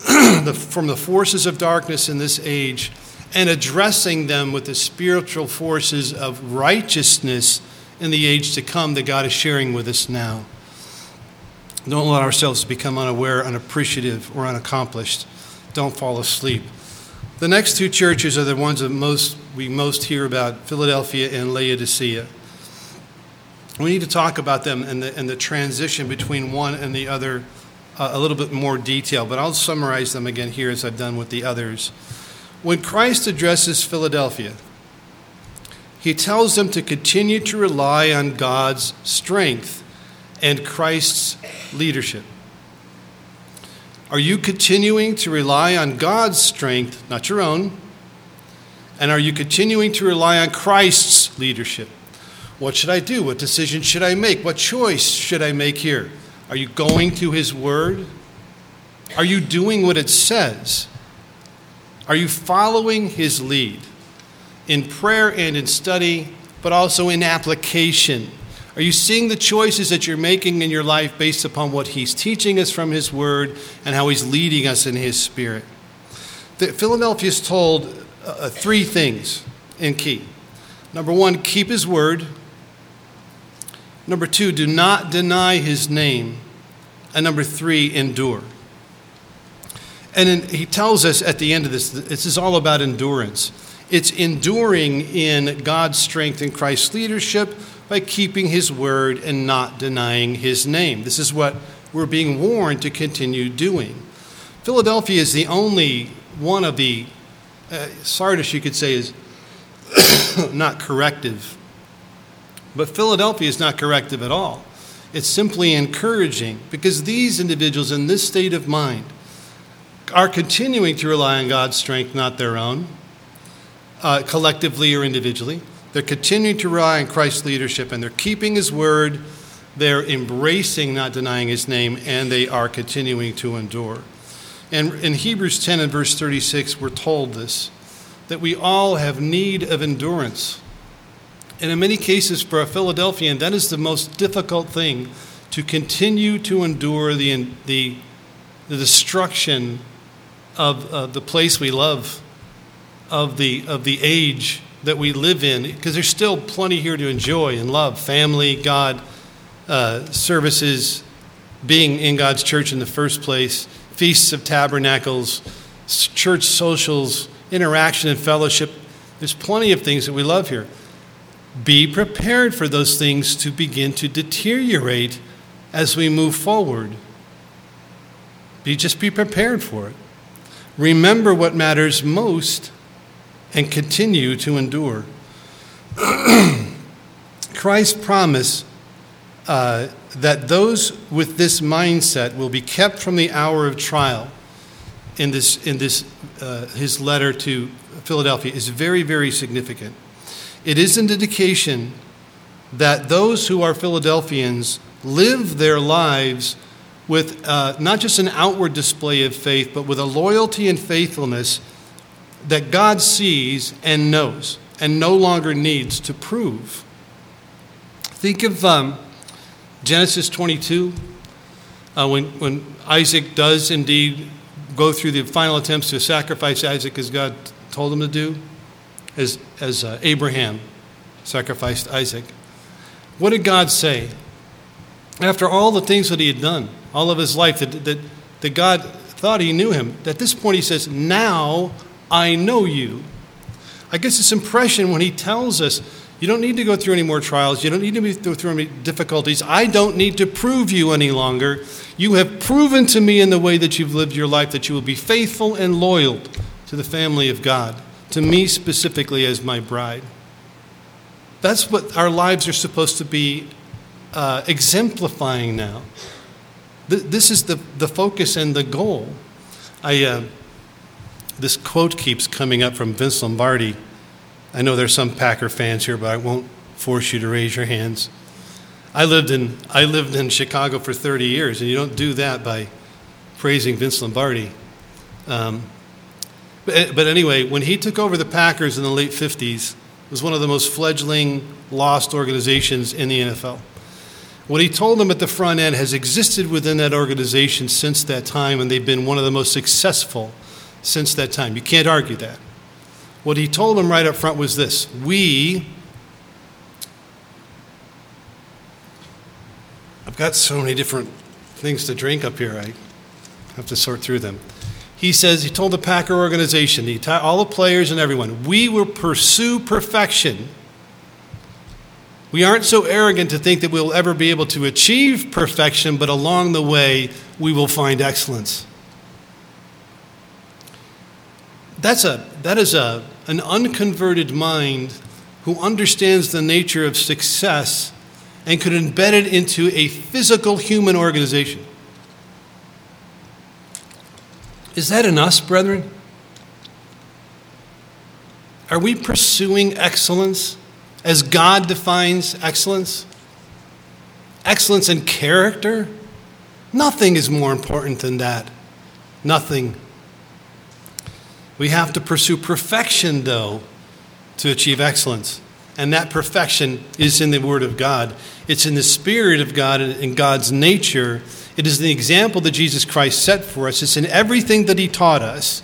from the forces of darkness in this age and addressing them with the spiritual forces of righteousness in the age to come that God is sharing with us now. Don't let ourselves become unaware, unappreciative, or unaccomplished. Don't fall asleep. The next two churches are the ones that most, we most hear about Philadelphia and Laodicea. We need to talk about them and the, and the transition between one and the other a little bit more detail, but I'll summarize them again here as I've done with the others. When Christ addresses Philadelphia, he tells them to continue to rely on God's strength and Christ's leadership. Are you continuing to rely on God's strength, not your own? And are you continuing to rely on Christ's leadership? What should I do? What decision should I make? What choice should I make here? Are you going to His Word? Are you doing what it says? Are you following His lead in prayer and in study, but also in application? Are you seeing the choices that you're making in your life based upon what He's teaching us from His Word and how He's leading us in His Spirit? The, Philadelphia is told uh, three things in key. Number one, keep His Word. Number two, do not deny his name. And number three, endure. And in, he tells us at the end of this, this is all about endurance. It's enduring in God's strength and Christ's leadership by keeping his word and not denying his name. This is what we're being warned to continue doing. Philadelphia is the only one of the, uh, Sardis, you could say, is not corrective but Philadelphia is not corrective at all. It's simply encouraging because these individuals in this state of mind are continuing to rely on God's strength, not their own, uh, collectively or individually. They're continuing to rely on Christ's leadership and they're keeping His word. They're embracing, not denying His name, and they are continuing to endure. And in Hebrews 10 and verse 36, we're told this that we all have need of endurance and in many cases, for a Philadelphian, that is the most difficult thing to continue to endure the, the, the destruction of uh, the place we love, of the, of the age that we live in, because there's still plenty here to enjoy and love family, God, uh, services, being in God's church in the first place, feasts of tabernacles, church socials, interaction and fellowship. There's plenty of things that we love here be prepared for those things to begin to deteriorate as we move forward. Be, just be prepared for it. Remember what matters most and continue to endure. Christ promised uh, that those with this mindset will be kept from the hour of trial in this, in this uh, his letter to Philadelphia is very, very significant. It is an indication that those who are Philadelphians live their lives with uh, not just an outward display of faith, but with a loyalty and faithfulness that God sees and knows and no longer needs to prove. Think of um, Genesis 22, uh, when, when Isaac does indeed go through the final attempts to sacrifice Isaac as God told him to do, as, as uh, Abraham sacrificed Isaac. What did God say? After all the things that he had done, all of his life, that, that, that God thought he knew him, at this point he says, Now I know you. I guess this impression when he tells us, You don't need to go through any more trials, you don't need to go through any difficulties, I don't need to prove you any longer. You have proven to me in the way that you've lived your life that you will be faithful and loyal to the family of God, to me specifically as my bride. That's what our lives are supposed to be uh, exemplifying now. Th- this is the, the focus and the goal. I, uh, this quote keeps coming up from Vince Lombardi. I know there's some Packer fans here, but I won't force you to raise your hands. I lived in, I lived in Chicago for 30 years, and you don't do that by praising Vince Lombardi. Um, but, but anyway, when he took over the Packers in the late 50s, it was one of the most fledgling lost organizations in the NFL. What he told them at the front end has existed within that organization since that time, and they've been one of the most successful since that time. You can't argue that. What he told them right up front was this We, I've got so many different things to drink up here, I have to sort through them he says, he told the Packer organization, all the players and everyone, we will pursue perfection. We aren't so arrogant to think that we'll ever be able to achieve perfection, but along the way, we will find excellence. That's a, that is a, an unconverted mind who understands the nature of success and could embed it into a physical human organization. Is that in us, brethren? Are we pursuing excellence as God defines excellence? Excellence in character? Nothing is more important than that. Nothing. We have to pursue perfection, though, to achieve excellence. And that perfection is in the Word of God. It's in the Spirit of God and in God's nature it is the example that Jesus Christ set for us. It's in everything that he taught us,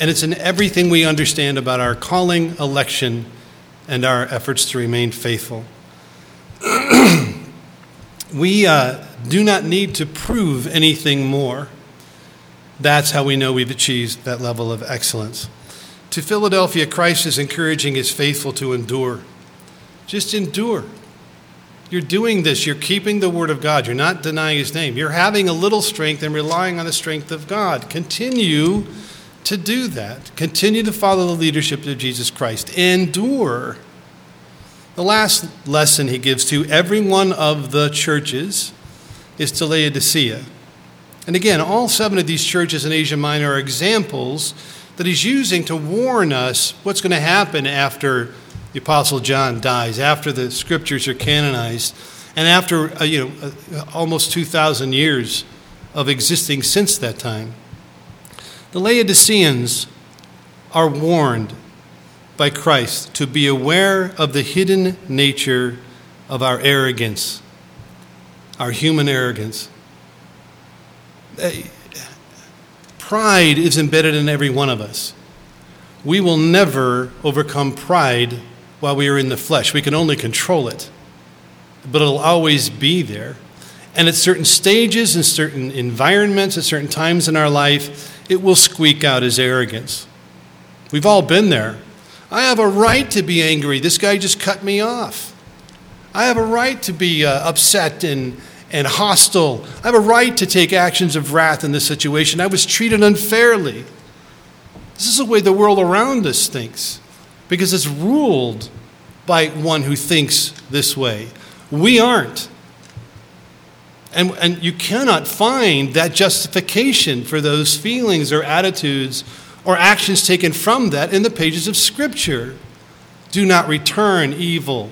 and it's in everything we understand about our calling, election, and our efforts to remain faithful. we uh, do not need to prove anything more. That's how we know we've achieved that level of excellence. To Philadelphia, Christ is encouraging his faithful to endure. Just endure. You're doing this. You're keeping the word of God. You're not denying his name. You're having a little strength and relying on the strength of God. Continue to do that. Continue to follow the leadership of Jesus Christ. Endure. The last lesson he gives to every one of the churches is to Laodicea. And again, all seven of these churches in Asia Minor are examples that he's using to warn us what's going to happen after the Apostle John dies, after the scriptures are canonized, and after uh, you know uh, almost 2,000 years of existing since that time. The Laodiceans are warned by Christ to be aware of the hidden nature of our arrogance, our human arrogance. Pride is embedded in every one of us. We will never overcome pride while we are in the flesh. We can only control it, but it'll always be there. And at certain stages, in certain environments, at certain times in our life, it will squeak out as arrogance. We've all been there. I have a right to be angry. This guy just cut me off. I have a right to be uh, upset and, and hostile. I have a right to take actions of wrath in this situation. I was treated unfairly. This is the way the world around us thinks because it's ruled by one who thinks this way. We aren't. And, and you cannot find that justification for those feelings or attitudes or actions taken from that in the pages of Scripture. Do not return evil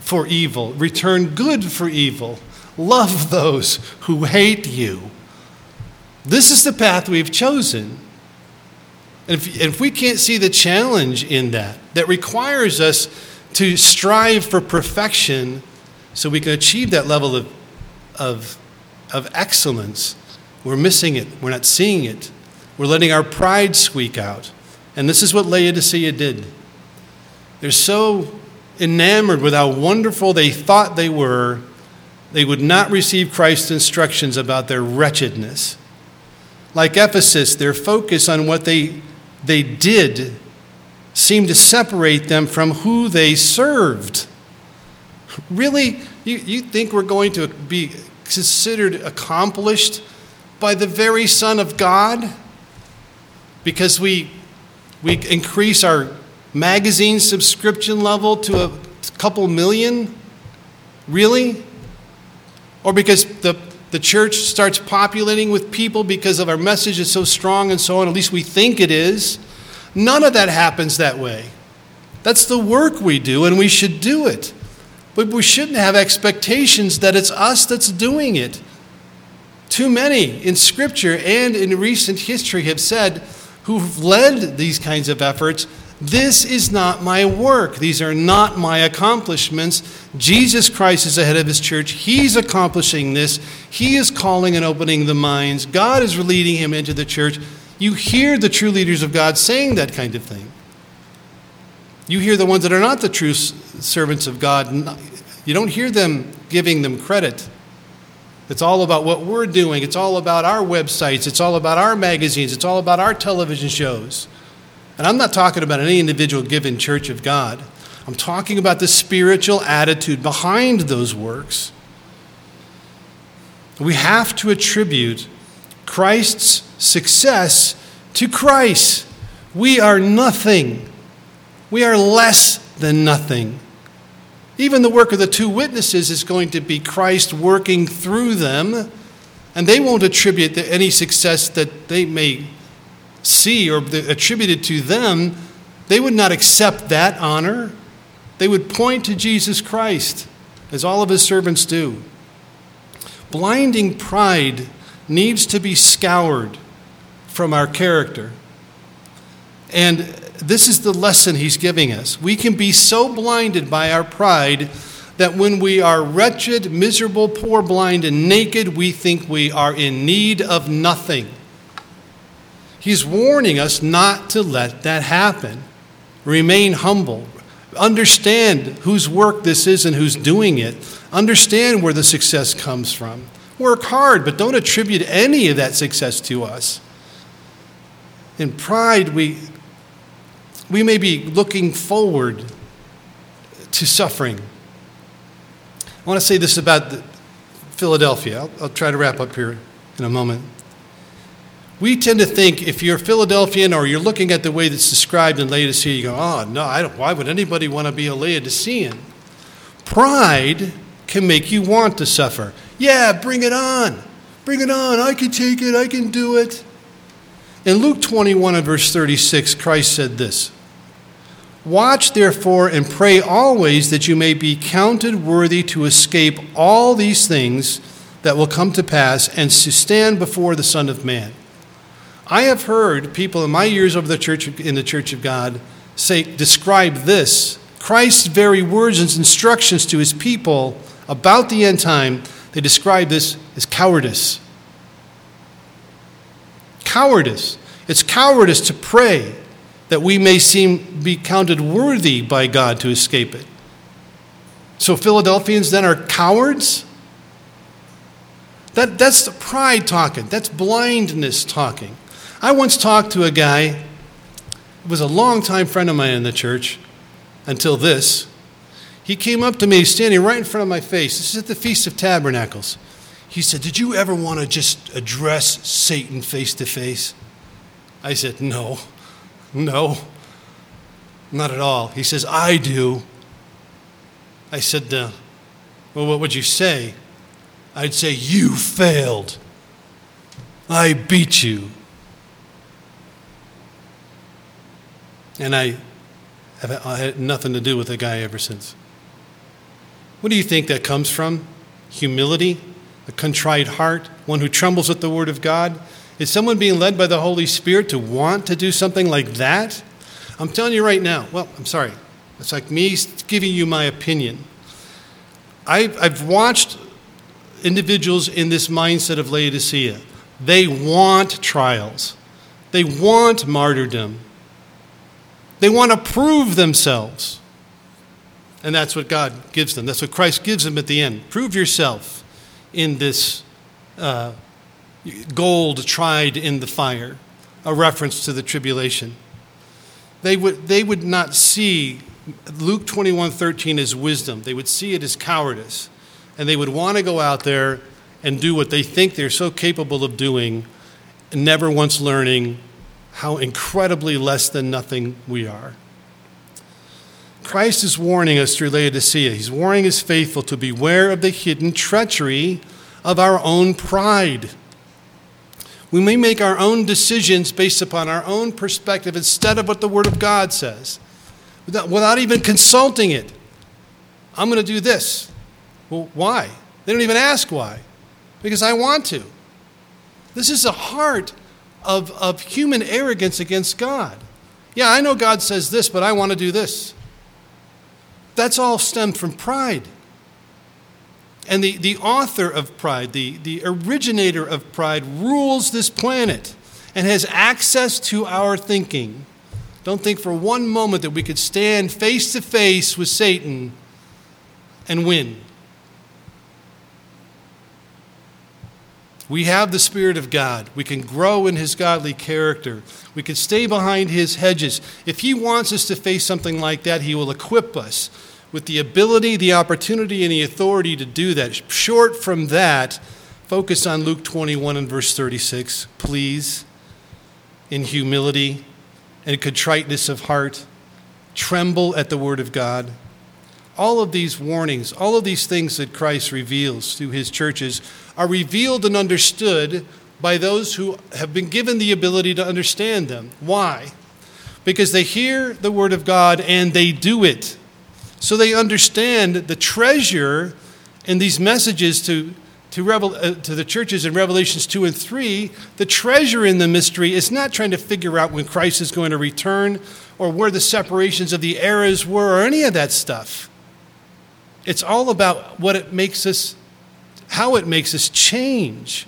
for evil, return good for evil. Love those who hate you. This is the path we've chosen. And if, if we can't see the challenge in that, that requires us to strive for perfection so we can achieve that level of, of, of excellence, we're missing it. We're not seeing it. We're letting our pride squeak out. And this is what Laodicea did. They're so enamored with how wonderful they thought they were, they would not receive Christ's instructions about their wretchedness. Like Ephesus, their focus on what they, they did seemed to separate them from who they served. Really? You, you think we're going to be considered accomplished by the very Son of God? Because we, we increase our magazine subscription level to a couple million? Really? Or because the, the church starts populating with people because of our message is so strong and so on, at least we think it is. None of that happens that way. That's the work we do, and we should do it. But we shouldn't have expectations that it's us that's doing it. Too many in Scripture and in recent history have said, who've led these kinds of efforts, this is not my work. These are not my accomplishments. Jesus Christ is ahead of his church. He's accomplishing this. He is calling and opening the minds. God is leading him into the church. You hear the true leaders of God saying that kind of thing. You hear the ones that are not the true servants of God. You don't hear them giving them credit. It's all about what we're doing. It's all about our websites. It's all about our magazines. It's all about our television shows. And I'm not talking about any individual given church of God. I'm talking about the spiritual attitude behind those works. We have to attribute Christ's success to Christ. We are nothing. We are less than nothing. Even the work of the two witnesses is going to be Christ working through them, and they won't attribute any success that they may see or attributed to them, they would not accept that honor. They would point to Jesus Christ, as all of his servants do. Blinding pride needs to be scoured from our character. And this is the lesson he's giving us. We can be so blinded by our pride that when we are wretched, miserable, poor, blind, and naked, we think we are in need of nothing. He's warning us not to let that happen. Remain humble. Understand whose work this is and who's doing it. Understand where the success comes from. Work hard, but don't attribute any of that success to us. In pride, we, we may be looking forward to suffering. I want to say this about Philadelphia. I'll, I'll try to wrap up here in a moment. We tend to think if you're Philadelphian or you're looking at the way that's described in Laodicea, you go, oh, no, I don't, why would anybody want to be a Laodicean? Pride can make you want to suffer. Yeah, bring it on. Bring it on. I can take it. I can do it. In Luke 21 and verse 36, Christ said this Watch therefore and pray always that you may be counted worthy to escape all these things that will come to pass and to stand before the Son of Man. I have heard people in my years over the church in the Church of God say describe this Christ's very words and instructions to his people about the end time. They describe this as cowardice. Cowardice. It's cowardice to pray that we may seem be counted worthy by God to escape it. So Philadelphians then are cowards? That, that's the pride talking. That's blindness talking. I once talked to a guy who was a longtime friend of mine in the church until this. He came up to me standing right in front of my face. This is at the Feast of Tabernacles. He said, Did you ever want to just address Satan face to face? I said, No, no, not at all. He says, I do. I said, uh, Well, what would you say? I'd say, You failed. I beat you. And I, I've had nothing to do with the guy ever since. What do you think that comes from? Humility, a contrite heart, one who trembles at the word of God? Is someone being led by the Holy Spirit to want to do something like that? I'm telling you right now, well, I'm sorry. It's like me giving you my opinion. I've, I've watched individuals in this mindset of Laodicea. They want trials, they want martyrdom, they want to prove themselves. And that's what God gives them. That's what Christ gives them at the end. Prove yourself in this uh, gold tried in the fire, a reference to the tribulation. They would, they would not see Luke 21 13 as wisdom, they would see it as cowardice. And they would want to go out there and do what they think they're so capable of doing, never once learning how incredibly less than nothing we are. Christ is warning us through Laodicea. He's warning his faithful to beware of the hidden treachery of our own pride. We may make our own decisions based upon our own perspective instead of what the Word of God says, without, without even consulting it. I'm going to do this. Well, why? They don't even ask why. Because I want to. This is a heart of, of human arrogance against God. Yeah, I know God says this, but I want to do this. That's all stemmed from pride. And the, the author of pride, the, the originator of pride, rules this planet and has access to our thinking. Don't think for one moment that we could stand face to face with Satan and win. We have the Spirit of God. We can grow in His godly character. We can stay behind His hedges. If He wants us to face something like that, He will equip us with the ability, the opportunity, and the authority to do that. Short from that, focus on Luke 21 and verse 36, please, in humility and contriteness of heart. Tremble at the word of God. All of these warnings, all of these things that Christ reveals to his churches are revealed and understood by those who have been given the ability to understand them. Why? Because they hear the word of God and they do it. So they understand the treasure in these messages to, to, Revel, uh, to the churches in Revelations 2 and 3. The treasure in the mystery is not trying to figure out when Christ is going to return or where the separations of the eras were or any of that stuff. It's all about what it makes us, how it makes us change.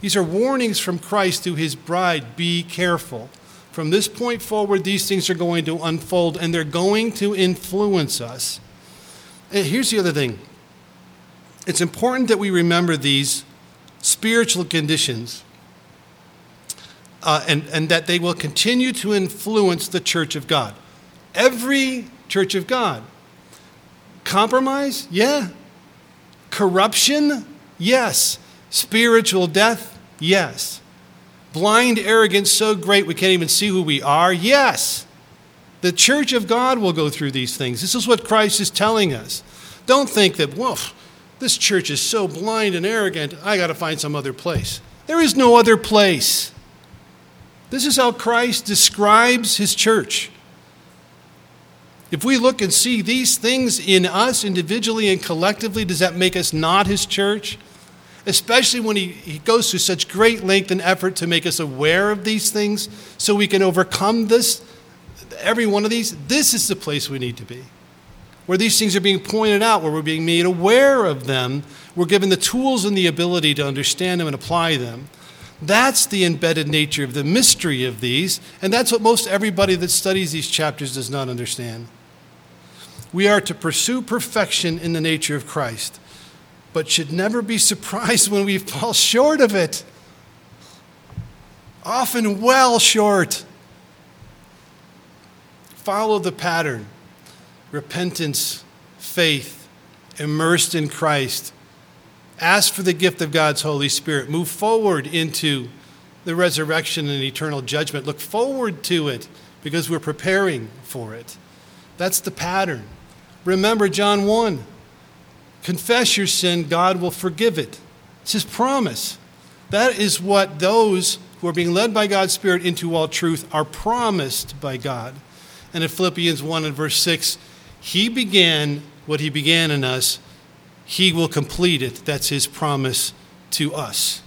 These are warnings from Christ to his bride be careful. From this point forward, these things are going to unfold and they're going to influence us. And here's the other thing it's important that we remember these spiritual conditions uh, and, and that they will continue to influence the church of God. Every church of God. Compromise? Yeah. Corruption? Yes. Spiritual death? Yes. Blind arrogance so great we can't even see who we are? Yes. The church of God will go through these things. This is what Christ is telling us. Don't think that, woof, this church is so blind and arrogant, I got to find some other place. There is no other place. This is how Christ describes his church. If we look and see these things in us individually and collectively, does that make us not his church? especially when he, he goes through such great length and effort to make us aware of these things so we can overcome this, every one of these. This is the place we need to be. Where these things are being pointed out, where we're being made aware of them, we're given the tools and the ability to understand them and apply them. That's the embedded nature of the mystery of these, and that's what most everybody that studies these chapters does not understand. We are to pursue perfection in the nature of Christ but should never be surprised when we fall short of it. Often well short. Follow the pattern repentance, faith, immersed in Christ. Ask for the gift of God's Holy Spirit. Move forward into the resurrection and eternal judgment. Look forward to it because we're preparing for it. That's the pattern. Remember John 1 confess your sin, God will forgive it. It's His promise. That is what those who are being led by God's Spirit into all truth are promised by God. And in Philippians 1 and verse 6, He began what He began in us, He will complete it. That's His promise to us.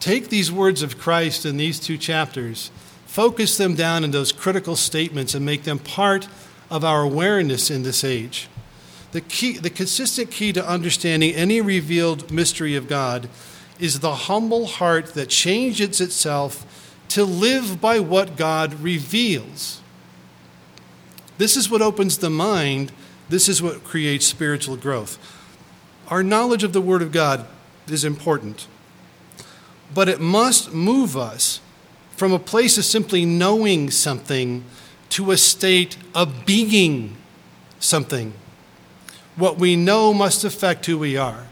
Take these words of Christ in these two chapters, focus them down in those critical statements, and make them part of our awareness in this age. The, key, the consistent key to understanding any revealed mystery of God is the humble heart that changes itself to live by what God reveals. This is what opens the mind. This is what creates spiritual growth. Our knowledge of the Word of God is important, but it must move us from a place of simply knowing something to a state of being something. What we know must affect who we are.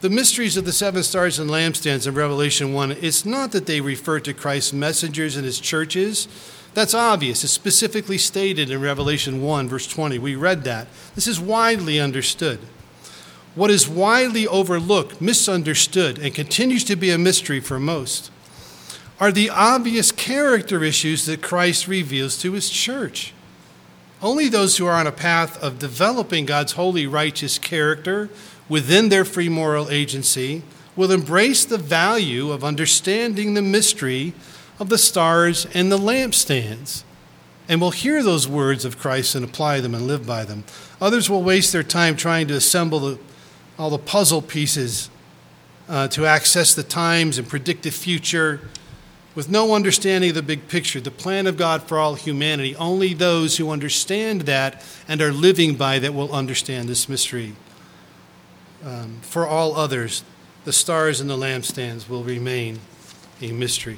The mysteries of the seven stars and lampstands in Revelation 1, it's not that they refer to Christ's messengers and his churches. That's obvious. It's specifically stated in Revelation 1, verse 20. We read that. This is widely understood. What is widely overlooked, misunderstood, and continues to be a mystery for most are the obvious character issues that Christ reveals to his church. Only those who are on a path of developing God's holy, righteous character within their free moral agency will embrace the value of understanding the mystery of the stars and the lampstands and will hear those words of Christ and apply them and live by them. Others will waste their time trying to assemble the, all the puzzle pieces uh, to access the times and predict the future with no understanding of the big picture, the plan of God for all humanity. Only those who understand that and are living by that will understand this mystery. Um, for all others, the stars and the lampstands will remain a mystery.